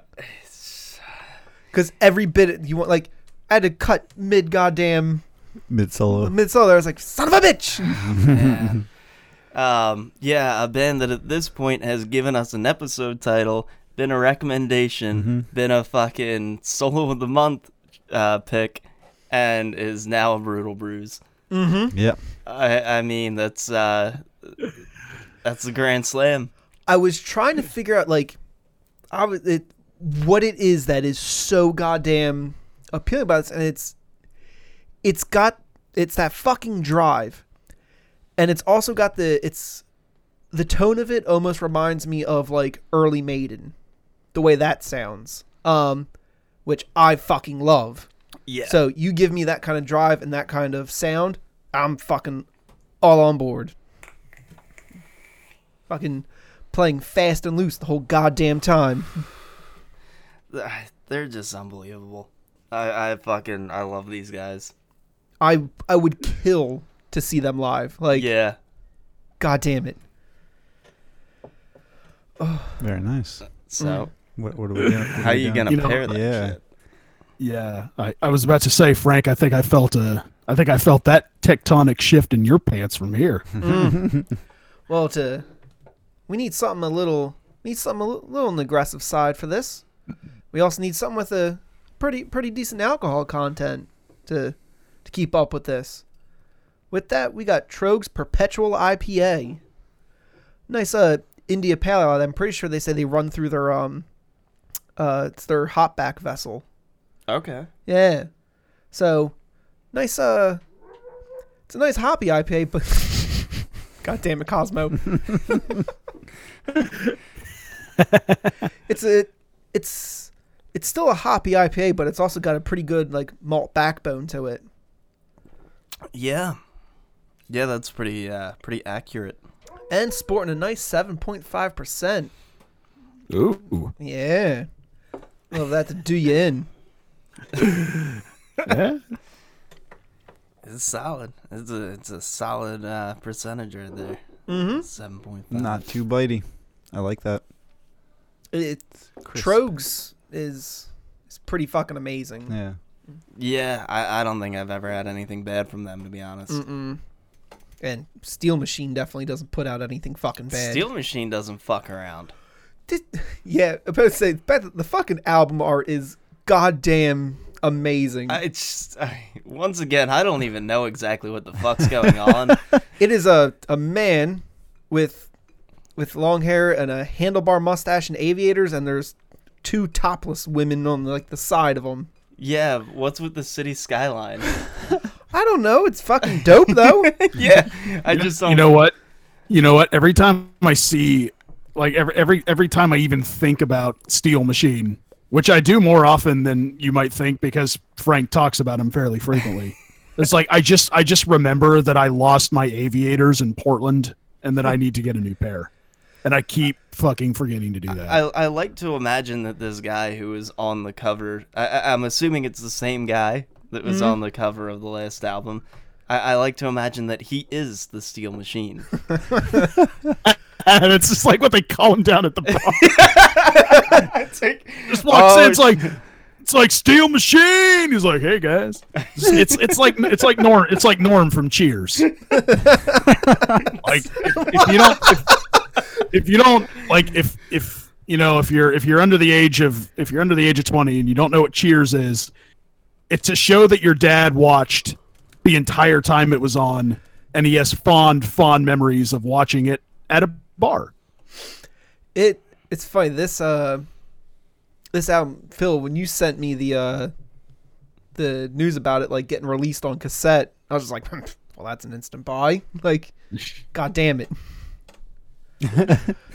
Cuz every bit you want like I had to cut mid goddamn Mid solo. mid solo. I was like, son of a bitch. Man. Um, yeah, a band that at this point has given us an episode title, been a recommendation, been a fucking solo of the month uh, pick, and is now a brutal bruise. Yep. I, I mean, that's uh, that's a grand slam. I was trying to figure out like I was it what it is that is so goddamn appealing about this and it's it's got it's that fucking drive and it's also got the it's the tone of it almost reminds me of like early maiden the way that sounds um which i fucking love Yeah. So you give me that kind of drive and that kind of sound, I'm fucking all on board. Fucking playing fast and loose the whole goddamn time. they're just unbelievable. I, I fucking I love these guys. I I would kill to see them live. Like, yeah. god damn it. Very nice. So What, what are we doing? What are how we you gonna You know- pair that Yeah. shit? Yeah, I, I was about to say, Frank. I think I felt a, I think I felt that tectonic shift in your pants from here. Well, to we need something a little need something a little on the aggressive side for this. We also need something with a pretty pretty decent alcohol content to to keep up with this. With that, we got Tröegs Perpetual IPA. Nice uh India Pale Ale. I'm pretty sure they say they run through their um uh it's their hopback vessel. Okay. Yeah. So nice uh it's a nice hoppy IPA, but God damn it, Cosmo. it's a it's it's still a hoppy IPA, but it's also got a pretty good like malt backbone to it. Yeah. Yeah, that's pretty uh pretty accurate. And sporting a nice seven point five percent. Ooh, Yeah. Love that to do you in. yeah. It's solid. It's a it's a solid uh percentage right there. Mm-hmm. Seven point five. Not too bitey. I like that. It's Crisp. Tröegs is is pretty fucking amazing. Yeah. Yeah, I, I don't think I've ever had anything bad from them to be honest. Mm-mm. And Steel Machine definitely doesn't put out anything fucking bad. Steel Machine doesn't fuck around. Did- yeah, about to say but the fucking album art is goddamn amazing. I, it's just, I, once again, I don't even know exactly what the fuck's going on. it is a a man with with long hair and a handlebar mustache and aviators, and there's two topless women on like the side of him. yeah, what's with the city skyline? I don't know. It's fucking dope though. yeah, I just don't. You know what? You know what? Every time I see, like every every every time I even think about Steel Machine, which I do more often than you might think because Frank talks about him fairly frequently. it's like I just I just remember that I lost my aviators in Portland and that I need to get a new pair, and I keep fucking forgetting to do that. I, I like to imagine that this guy who is on the cover, I, I, I'm assuming it's the same guy that was mm-hmm. on the cover of the last album. I, I like to imagine that he is the Steel Machine. and it's just like what they call him down at the bar. it's like, just walks Oh, in. It's oh, like it's like Steel Machine. He's like, hey guys. It's it's like it's like Norm. It's like Norm from Cheers. like if, if you don't if, if you don't like if if you know if you're if you're under the age of if you're under the age of twenty and you don't know what Cheers is, it's a show that your dad watched the entire time it was on, and he has fond fond memories of watching it at a bar. it it's funny this uh this album Phil when you sent me the uh the news about it like getting released on cassette I was just like well that's an instant buy like god damn it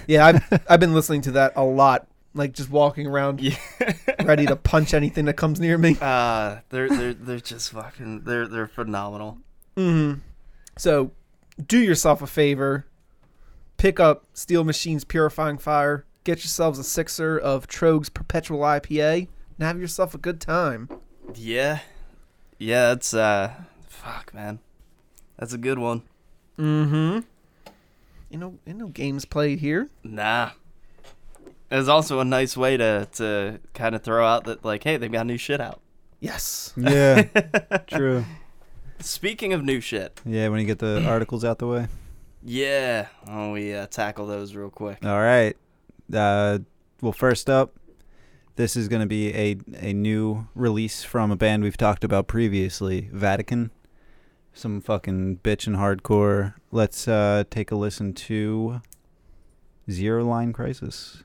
yeah I've I've been listening to that a lot like just walking around yeah. ready to punch anything that comes near me Uh, they're they're they're just fucking they're they're phenomenal. Mm-hmm. So, do yourself a favor. Pick up Steel Machine's Purifying Fire. Get yourselves a sixer of Tröegs Perpetual IPA, and have yourself a good time. Yeah, yeah. That's uh, fuck, man. That's a good one. Mm-hmm. You know, you know, games played here. Nah. It's also a nice way to to kind of throw out that like, hey, they've got new shit out. Yes. Yeah. True. Speaking of new shit, Yeah, when you get the articles out the way. Yeah. Oh, we uh, tackle those real quick. All right. Uh, well, first up, this is going to be a a new release from a band we've talked about previously, Vatican. Some fucking bitch and hardcore. Let's uh, take a listen to Zero Line Crisis.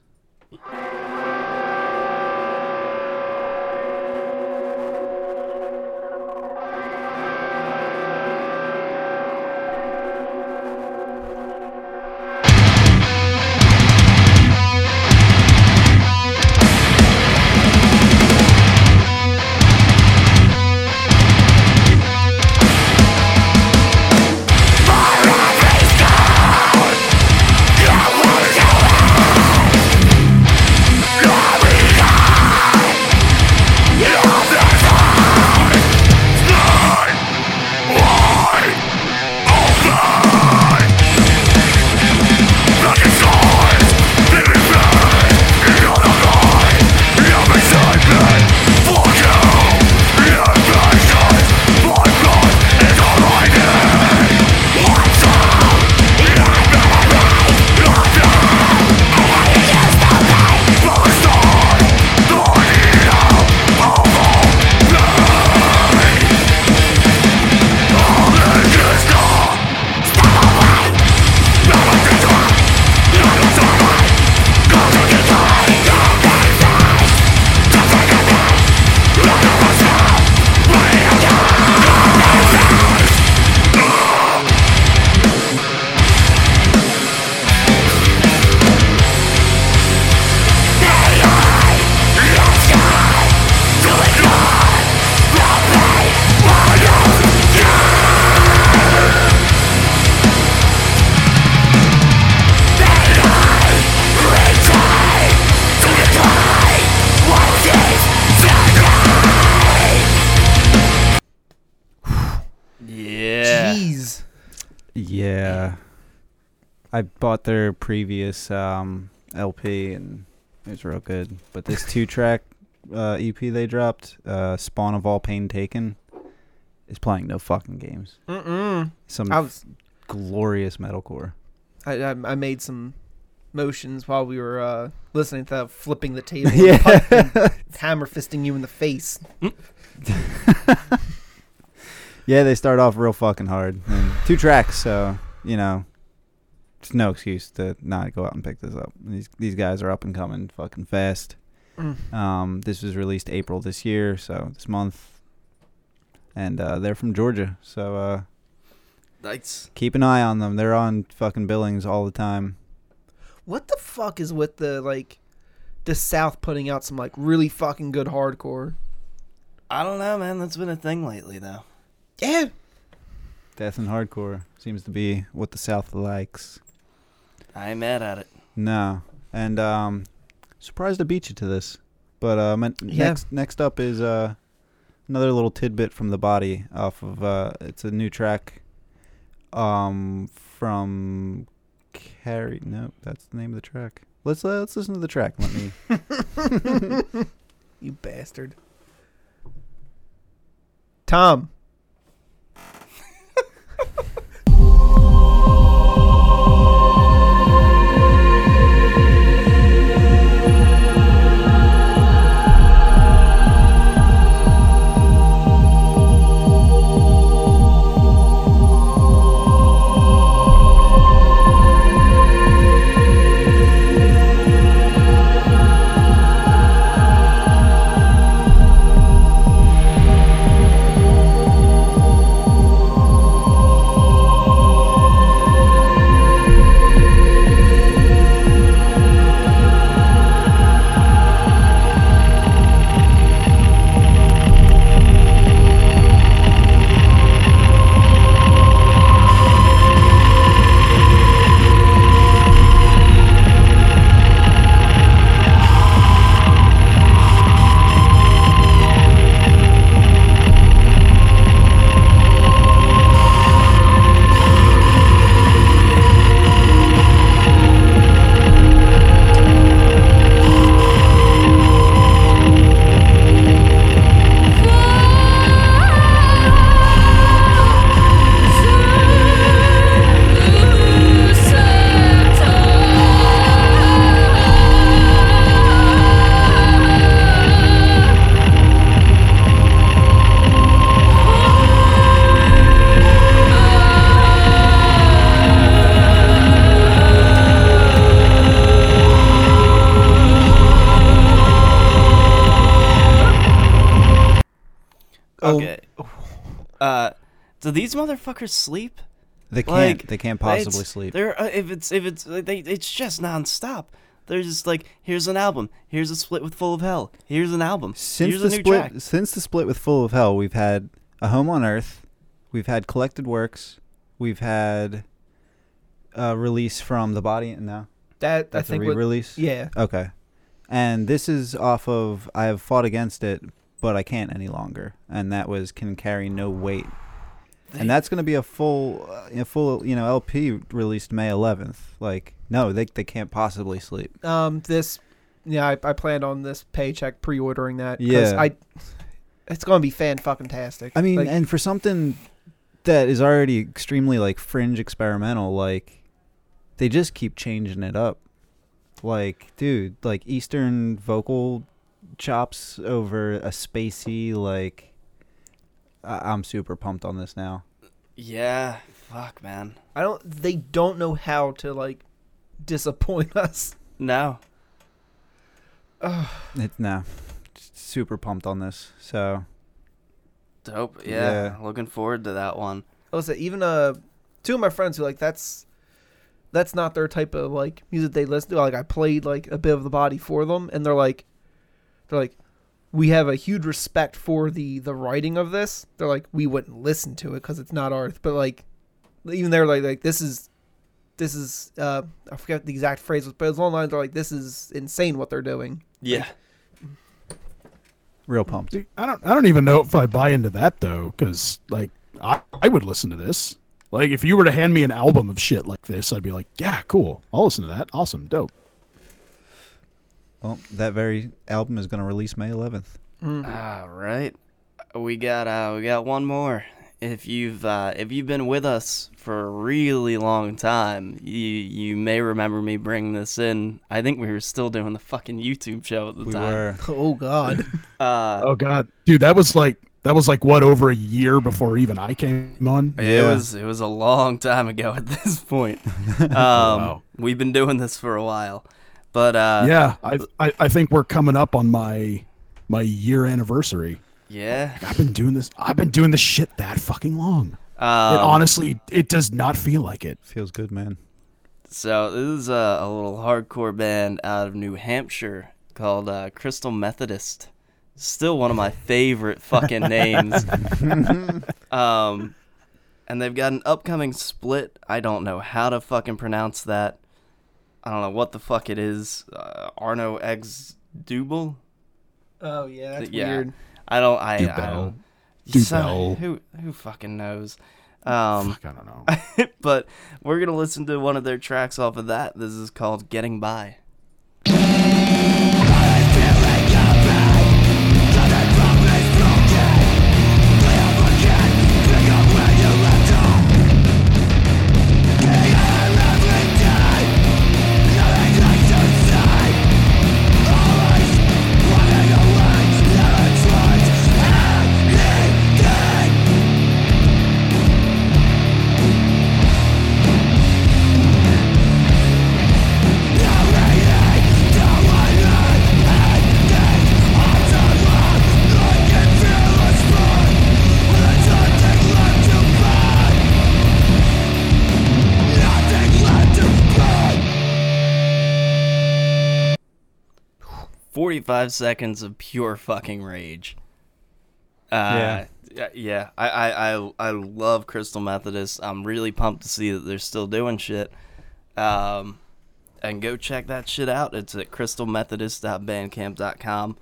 Bought their previous um, LP and it was real good. But this two track uh, EP they dropped, uh, Spawn of All Pain Taken, is playing no fucking games. Mm-mm. Some I was glorious metalcore. I, I I made some motions while we were uh, listening to that, flipping the table, Yeah. hammer fisting you in the face. Yeah, they start off real fucking hard. And two tracks, so you know, it's no excuse to not go out and pick this up. These these guys are up and coming, fucking fast. Mm. Um, this was released April this year, so this month, and uh, they're from Georgia, so uh, Nice. keep an eye on them. They're on fucking Billings all the time. What the fuck is with the like the South putting out some like really fucking good hardcore? I don't know, man. That's been a thing lately, though. Yeah, Death and hardcore seems to be what the South likes. I ain't mad at it. No, and um, surprised to beat you to this, but uh, men- Yeah. next next up is uh another little tidbit from the body off of uh it's a new track, um from Carrie. No, that's the name of the track. Let's uh, let's listen to the track. Let me. you bastard. Tom. Do these motherfuckers sleep? They can't. Like, they can't possibly It's- sleep. They're uh, if it's if it's like, they it's just nonstop. They're just like here's an album, here's a split with Full of Hell, here's an album, Since here's the a new split, track. since the split with Full of Hell, we've had a Home on Earth, we've had Collected Works, we've had a release from The Body. No, That that's I think a re-release. yeah. Okay. And this is off of I have fought against it, but I can't any longer. And that was can carry no weight. They- And that's going to be a full uh, a full, you know, LP released May 11th. Like no, they they can't possibly sleep. Um, this, yeah, I, I planned on this paycheck pre-ordering that. Yeah. I, it's gonna be fan fucking tastic. I mean, Like, and for something that is already extremely like fringe experimental, like they just keep changing it up. Like, dude, like Eastern vocal chops over a spacey like. I- I'm super pumped on this now. yeah, fuck man. I don't. They don't know how to like disappoint us. No, It's no, super pumped on this. So dope. Yeah, Yeah. looking forward to that one. Listen, even uh, two of my friends who like that's that's not their type of like music they listen to. Like I played like a bit of the body for them, and they're like, they're like, we have a huge respect for the the writing of this. They're like, we wouldn't listen to it because it's not ours. But like, even they're like, like this is. This is uh I forget the exact phrase, but it's along the lines. They're like, "This is insane what they're doing." Yeah, real pumped. I don't. I don't even know if I buy into that though, because like I, I would listen to this. Like if you were to hand me an album of shit like this, I'd be like, yeah, cool. I'll listen to that. Awesome, dope. Well, that very album is going to release May 11th. All right, we got uh, we got one more. If you've uh, if you've been with us for a really long time, you you may remember me bringing this in. I think we were still doing the fucking YouTube show at the We time. were. Oh God. Uh, Oh god, dude, that was like that was like what over a year before even I came on. It Yeah. was it was a long time ago at this point. Um, Wow. We've been doing this for a while, but uh, yeah, I, I I think we're coming up on my my year anniversary. yeah. I've been doing this. I've been doing this shit that fucking long. it Um, honestly, it does not feel like it. Feels good, man. so this is a, a little hardcore band out of New Hampshire called uh, Crystal Methodist. Still one of my favorite fucking names. um, and they've got an upcoming split. I don't know how to fucking pronounce that. I don't know what the fuck it is. Uh, Arno X Dubel. Oh yeah, that's yeah. weird. I don't. I. I don't. Dubel. So- who who fucking knows? Um, Fuck, I don't know. but we're gonna listen to one of their tracks off of that. This is called "Getting By." Forty-five seconds of pure fucking rage. Uh, yeah, yeah. I, I, I, I love Crystal Methodist. I'm really pumped to see that they're still doing shit. Um, and go check that shit out. It's at crystalmethodist.bandcamp.com.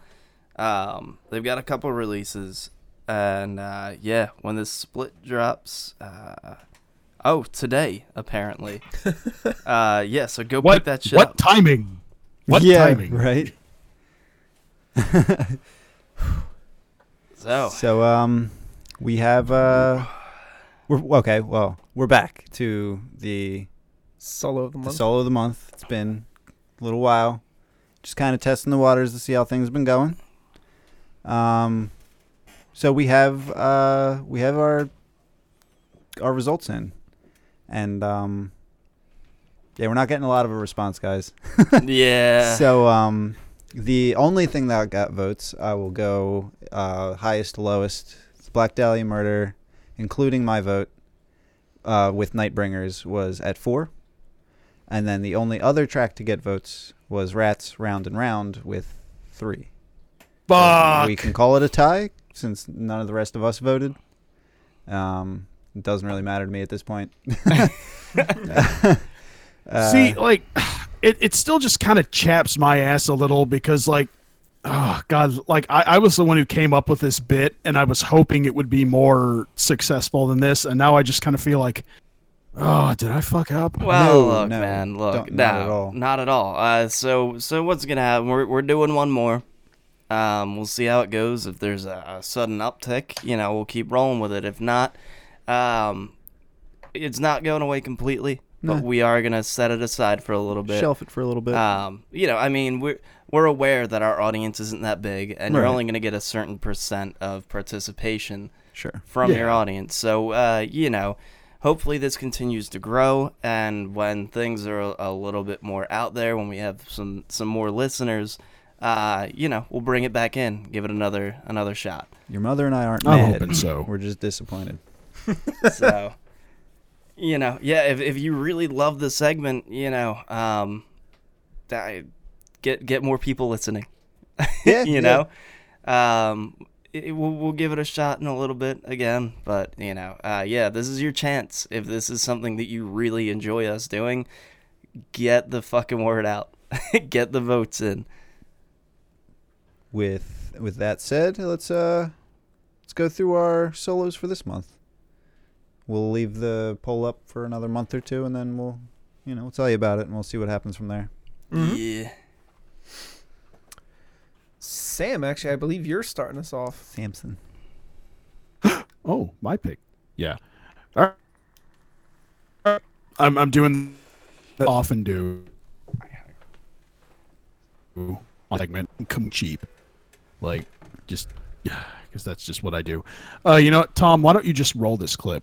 Um, they've got a couple releases, and uh, yeah, when this split drops, uh, oh, today apparently. uh, yeah, so go What pick that shit what up. timing? What yeah, timing? right? So So, um, we have, uh, we're, okay, well, we're back to the, Solo of the month. the solo of the month. It's been a little while. Just kind of testing the waters to see how things have been going. Um, so we have, uh, we have our, our results in. And, um, yeah, we're not getting a lot of a response, guys. yeah, So um, the only thing that got votes, I will go uh, highest to lowest. It's Black Dahlia Murder, including my vote, uh, with Nightbringers was at four, and then the only other track to get votes was Rats Round and Round with three. Fuck. we can call it a tie since none of the rest of us voted. Um, it doesn't really matter to me at this point. Uh, See, like, it, it still just kind of chaps my ass a little because, like, oh god, like I, I was the one who came up with this bit, and I was hoping it would be more successful than this, and now I just kind of feel like, oh, did I fuck up? Well, No, look, no, man, look, don't- no, not at all. not at all. Uh, so, so what's gonna happen? We're we're doing one more. Um, we'll see how it goes. If there's a, a sudden uptick, you know, we'll keep rolling with it. If not, um, it's not going away completely, but No. we are gonna set it aside for a little bit. shelf it for a little bit. Um, you know, I mean, we're we're aware that our audience isn't that big, and you're only gonna get a certain percent of participation sure. from Yeah. your audience. So, uh, you know, hopefully this continues to grow, and when things are a, a little bit more out there, when we have some some more listeners, uh, you know, we'll bring it back in, give it another another shot. Your mother and I aren't I'm mad. hoping so. We're just disappointed. So, you know, yeah, if if you really love the segment, you know, um, get get more people listening. Yeah, you yeah. know, um, it, we'll we'll give it a shot in a little bit again, but you know, uh, yeah, this is your chance. If this is something that you really enjoy us doing, get the fucking word out, get the votes in. With with that said, let's uh let's go through our solos for this month. We'll leave the poll up for another month or two, and then we'll, you know, we'll tell you about it, and we'll see what happens from there. Mhm. Yeah. Sam, actually, I believe you're starting us off. Samson. Oh, my pick. Yeah. All right. All right. I'm I'm doing that I often do. on segment come cheap, like just yeah, because that's just what I do. Uh, you know what, Tom? Why don't you just roll this clip?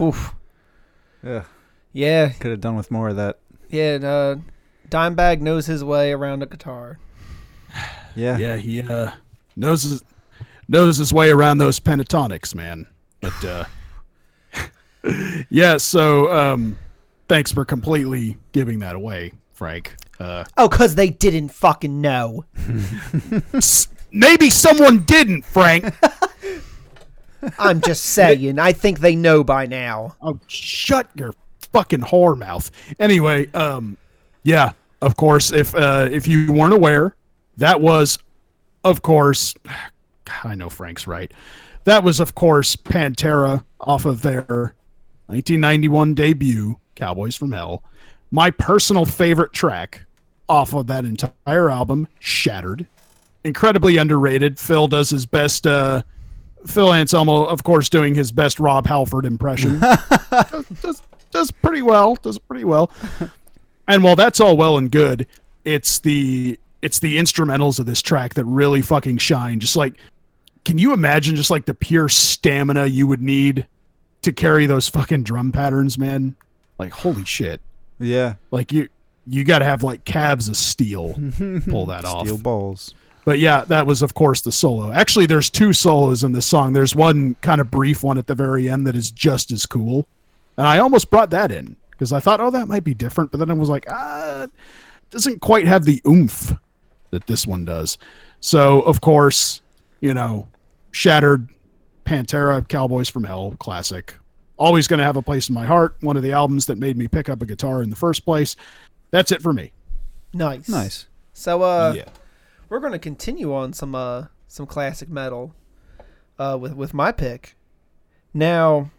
Oof. Yeah, Yeah, could have done with more of that. yeah. and, Uh, Dimebag knows his way around a guitar. Yeah. Yeah, he uh, knows his, knows his way around those pentatonics, man. But uh, yeah, so um, thanks for completely giving that away, Frank. Uh, Oh, cause they didn't fucking know. s- maybe someone didn't, Frank. I'm just saying. I think they know by now. oh, shut your fucking whore mouth. Anyway, um, yeah, of course. If uh, if you weren't aware, that was, of course, I know Frank's right. That was, of course, Pantera off of their 1991 debut, Cowboys from Hell. My personal favorite track off of that entire album, Shattered. Incredibly underrated. Phil does his best. Uh, Phil Anselmo, of course, doing his best Rob Halford impression. does, does, does pretty well. Does pretty well. And while that's all well and good, it's the it's the instrumentals of this track that really fucking shine. Just like, can you imagine just like the pure stamina you would need to carry those fucking drum patterns, man? Like, holy shit! Yeah. Like you you got to have like calves of steel to pull that off. Steel balls. But yeah, that was of course the solo. Actually, there's two solos in this song. There's one kind of brief one at the very end that is just as cool, and I almost brought that in because I thought, oh, that might be different. But then I was like, ah, doesn't quite have the oomph that this one does. So of course, you know, Shattered, Pantera, Cowboys from Hell, classic. Always going to have a place in my heart. One of the albums that made me pick up a guitar in the first place. That's it for me. Nice. Nice. So, uh, yeah. We're gonna continue on some uh some classic metal, uh, with with my pick. Now,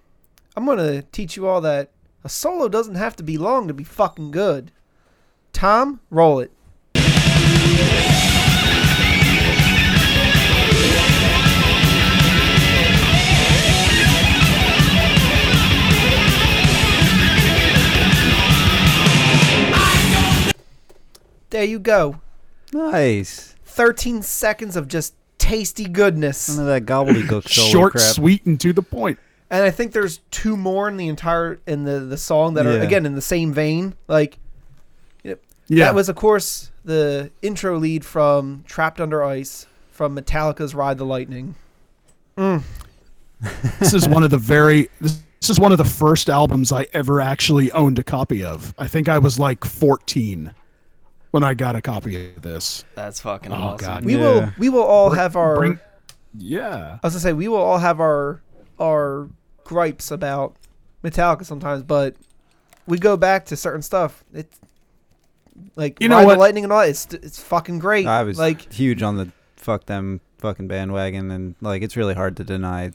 I'm gonna teach you all that a solo doesn't have to be long to be fucking good. Tom, roll it. There you go. Nice. 13 seconds of just tasty goodness. None of that gobbledygook Short, crap. sweet, and to the point. And I think there's two more in the entire in the the song that are Yeah. again in the same vein. Like Yeah. that was of course the intro lead from Trapped Under Ice from Metallica's Ride the Lightning. Mm. this is one of the very this is one of the first albums I ever actually owned a copy of. I think I was like 14 when I got a copy of this. That's fucking Oh, awesome. God. We Yeah. will we will all Bring- have our bring- yeah. I was gonna say we will all have our our gripes about Metallica sometimes, but we go back to certain stuff. It like You know Ride what? the Lightning and all that, it's it's fucking great. I was like huge on the fuck them fucking bandwagon, and like it's really hard to deny.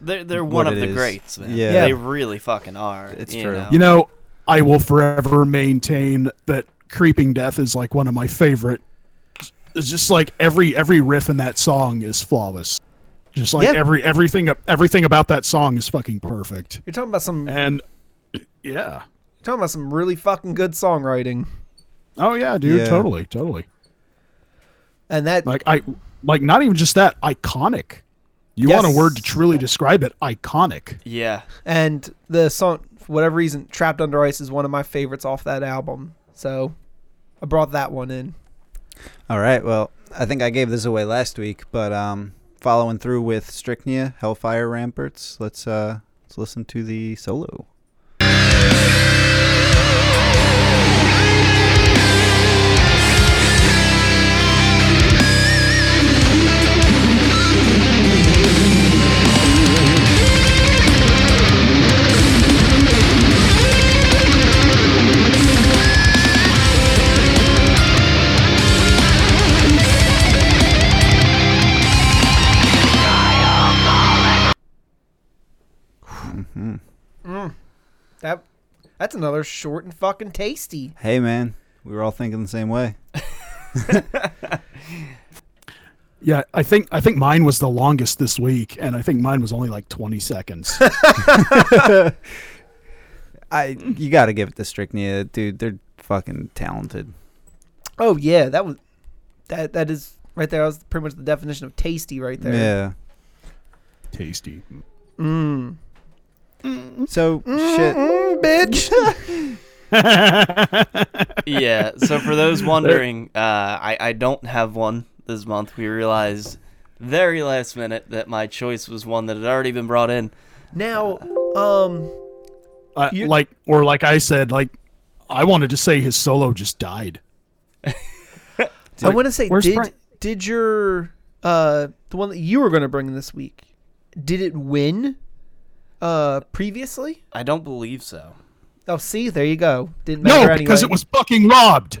They're they're one of the is. greats, man. Yeah. They really fucking are. It's you true. know? You know, I will forever maintain that Creeping Death is like one of my favorite. It's just like every every riff in that song is flawless. Just like Yeah. every everything everything about that song is fucking perfect. you're talking about some and yeah. you're talking about some really fucking good songwriting. Oh yeah, dude, Yeah. totally, totally. And that Like I like not even just that, iconic. You want a word to truly describe it, iconic. Yeah. and the song for whatever reason, Trapped Under Ice is one of my favorites off that album. So I brought that one in. All right, well, I think I gave this away last week, but um, following through with Strychnia, Hellfire Ramparts. Let's uh, let's listen to the solo. That that's another short and fucking tasty. Hey, man, we were all thinking the same way. Yeah, I think I think mine was the longest this week, and I think mine was only like 20 seconds. I you got to give it to Strychnia, dude. They're fucking talented. Oh yeah, that was that that is right there. That was pretty much the definition of tasty right there. Yeah. Tasty. Mm. So shit. Mm, bitch. yeah. So for those wondering, uh, I I don't have one this month. We realized very last minute that my choice was one that had already been brought in. now, um, Uh, You- like or like I said, like I wanted to say his solo just died. I want to say, did Frank? did your uh the one that you were going to bring this week? Did it win? Uh, previously? I don't believe so. Oh, see, there you go. Didn't matter No, anyway. because it was fucking robbed.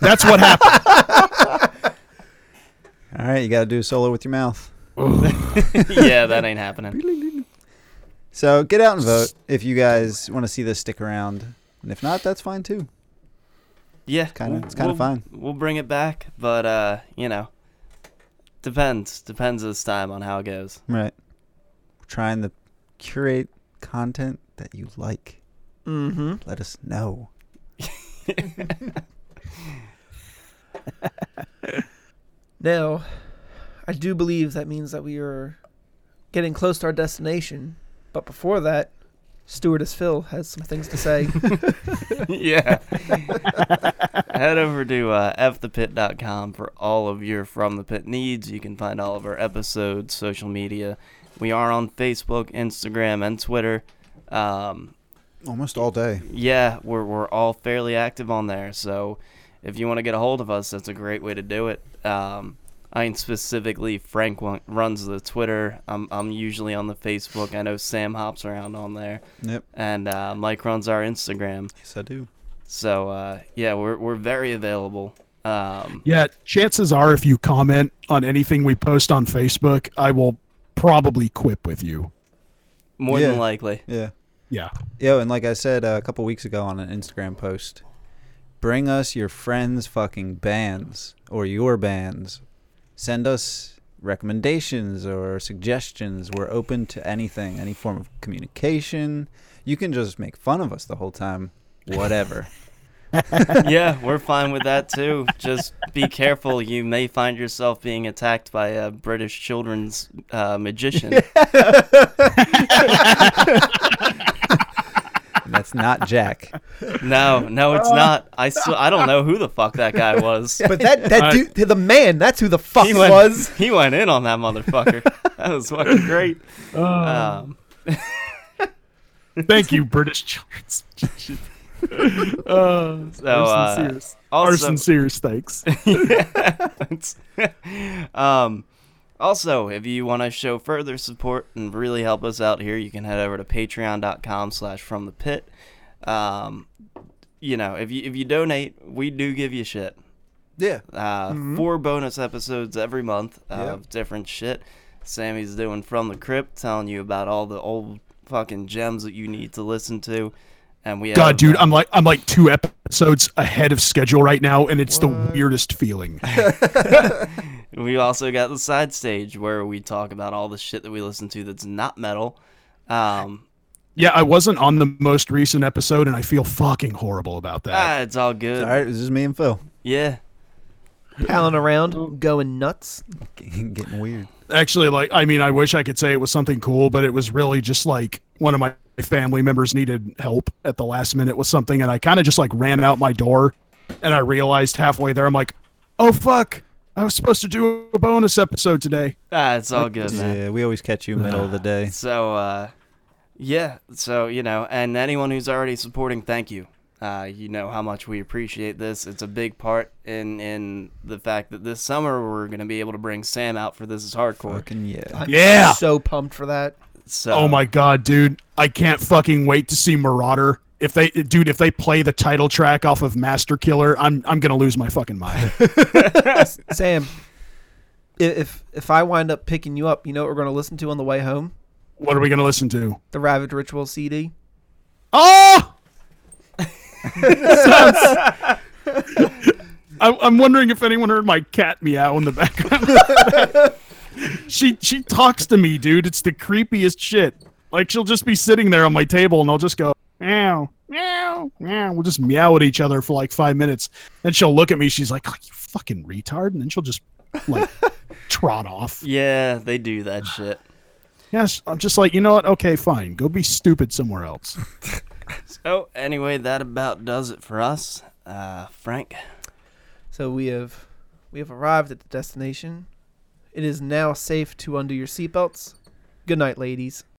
That's what happened. All right, you got to do a solo with your mouth. yeah, that ain't happening. So get out and vote if you guys want to see this stick around, and if not, that's fine too. Yeah, Kinda- we'll- it's kinda we'll- fine. We'll bring it back, but uh, you know, depends. Depends this time on how it goes. Right. We're trying to curate content that you like. mm-hmm. Let us know. Now, I do believe that means that we are getting close to our destination. But before that, Stewardess Phil has some things to say. yeah. Head over to uh, fthepit.com for all of your From the Pit needs. You can find all of our episodes, social media. We are on Facebook, Instagram, and Twitter. Um, Almost all day. yeah, we're, we're all fairly active on there. So if you want to get a hold of us, that's a great way to do it. Um, I mean, specifically, Frank runs the Twitter. I'm, I'm usually on the Facebook. I know Sam hops around on there. Yep. And uh, Mike runs our Instagram. Yes, I do. So uh, yeah, we're we're very available. Um, yeah, chances are if you comment on anything we post on Facebook, I will probably quip with you. more Yeah. than likely. Yeah. Yeah. Yo, and like I said uh, a couple weeks ago on an Instagram post, bring us your friends' fucking bands or your bands. Send us recommendations or suggestions. We're open to anything, any form of communication. You can just make fun of us the whole time. Whatever. yeah, we're fine with that too. Just be careful. You may find yourself being attacked by a British children's uh, magician. That's not Jack. no, no, it's not. I still, I don't know who the fuck that guy was. but that that dude, the man, that's who the fuck He went, was. he went in on that motherfucker. That was fucking great. Um, Thank you, British children's. uh, so our uh, sincerest, our also, sincerest thanks. It's- um, also, if you want to show further support and really help us out here, you can head over to patreon.com slash from the pit. Um, you know, if you if you donate, we do give you shit. Yeah. Uh, Four bonus episodes every month of different shit. Sammy's doing From the Crypt, telling you about all the old fucking gems that you need to listen to. And we have, God, dude, uh, I'm like I'm like two episodes ahead of schedule right now, and it's the weirdest feeling. We also got the side stage where we talk about all the shit that we listen to that's not metal. Um, Yeah, I wasn't on the most recent episode, and I feel fucking horrible about that. ah, it's all good. All right, this is me and Phil. Yeah. Palling around, going nuts. Getting weird. Actually, like, I mean, I wish I could say it was something cool, but it was really just like one of my family members needed help at the last minute with something, and I kind of just like ran out my door, and I realized halfway there, I'm like, oh fuck, I was supposed to do a bonus episode today. Ah, it's all good, man. Yeah, we always catch you middle of the day. So, uh, yeah. So, you know, and anyone who's already supporting, thank you. Uh, you know how much we appreciate this. It's a big part in in the fact that this summer we're gonna be able to bring Sam out for this is hardcore. Fucking yeah. I'm Yeah. so pumped for that. So, Oh my god, dude, I can't fucking wait to see Merauder. If they, dude, if they play the title track off of Master Killer, I'm I'm gonna lose my fucking mind. Sam, i- if if I wind up picking you up, you know what we're going to listen to on the way home? What are we gonna listen to? The Ravage Ritual CD. Oh! I'm, I'm wondering if anyone heard my cat meow in the background. she she talks to me, dude. It's the creepiest shit. Like she'll just be sitting there on my table, and I'll just go meow meow meow. We'll just meow at each other for like five minutes, and she'll look at me. She's like, oh, "You fucking retard," and then she'll just like trot off. Yeah, they do that shit. Yes, I'm just like, you know what? Okay, fine. Go be stupid somewhere else. So anyway, that about does it for us. Uh, Frank. So we have we have arrived at the destination. It is now safe to undo your seatbelts. Good night, ladies.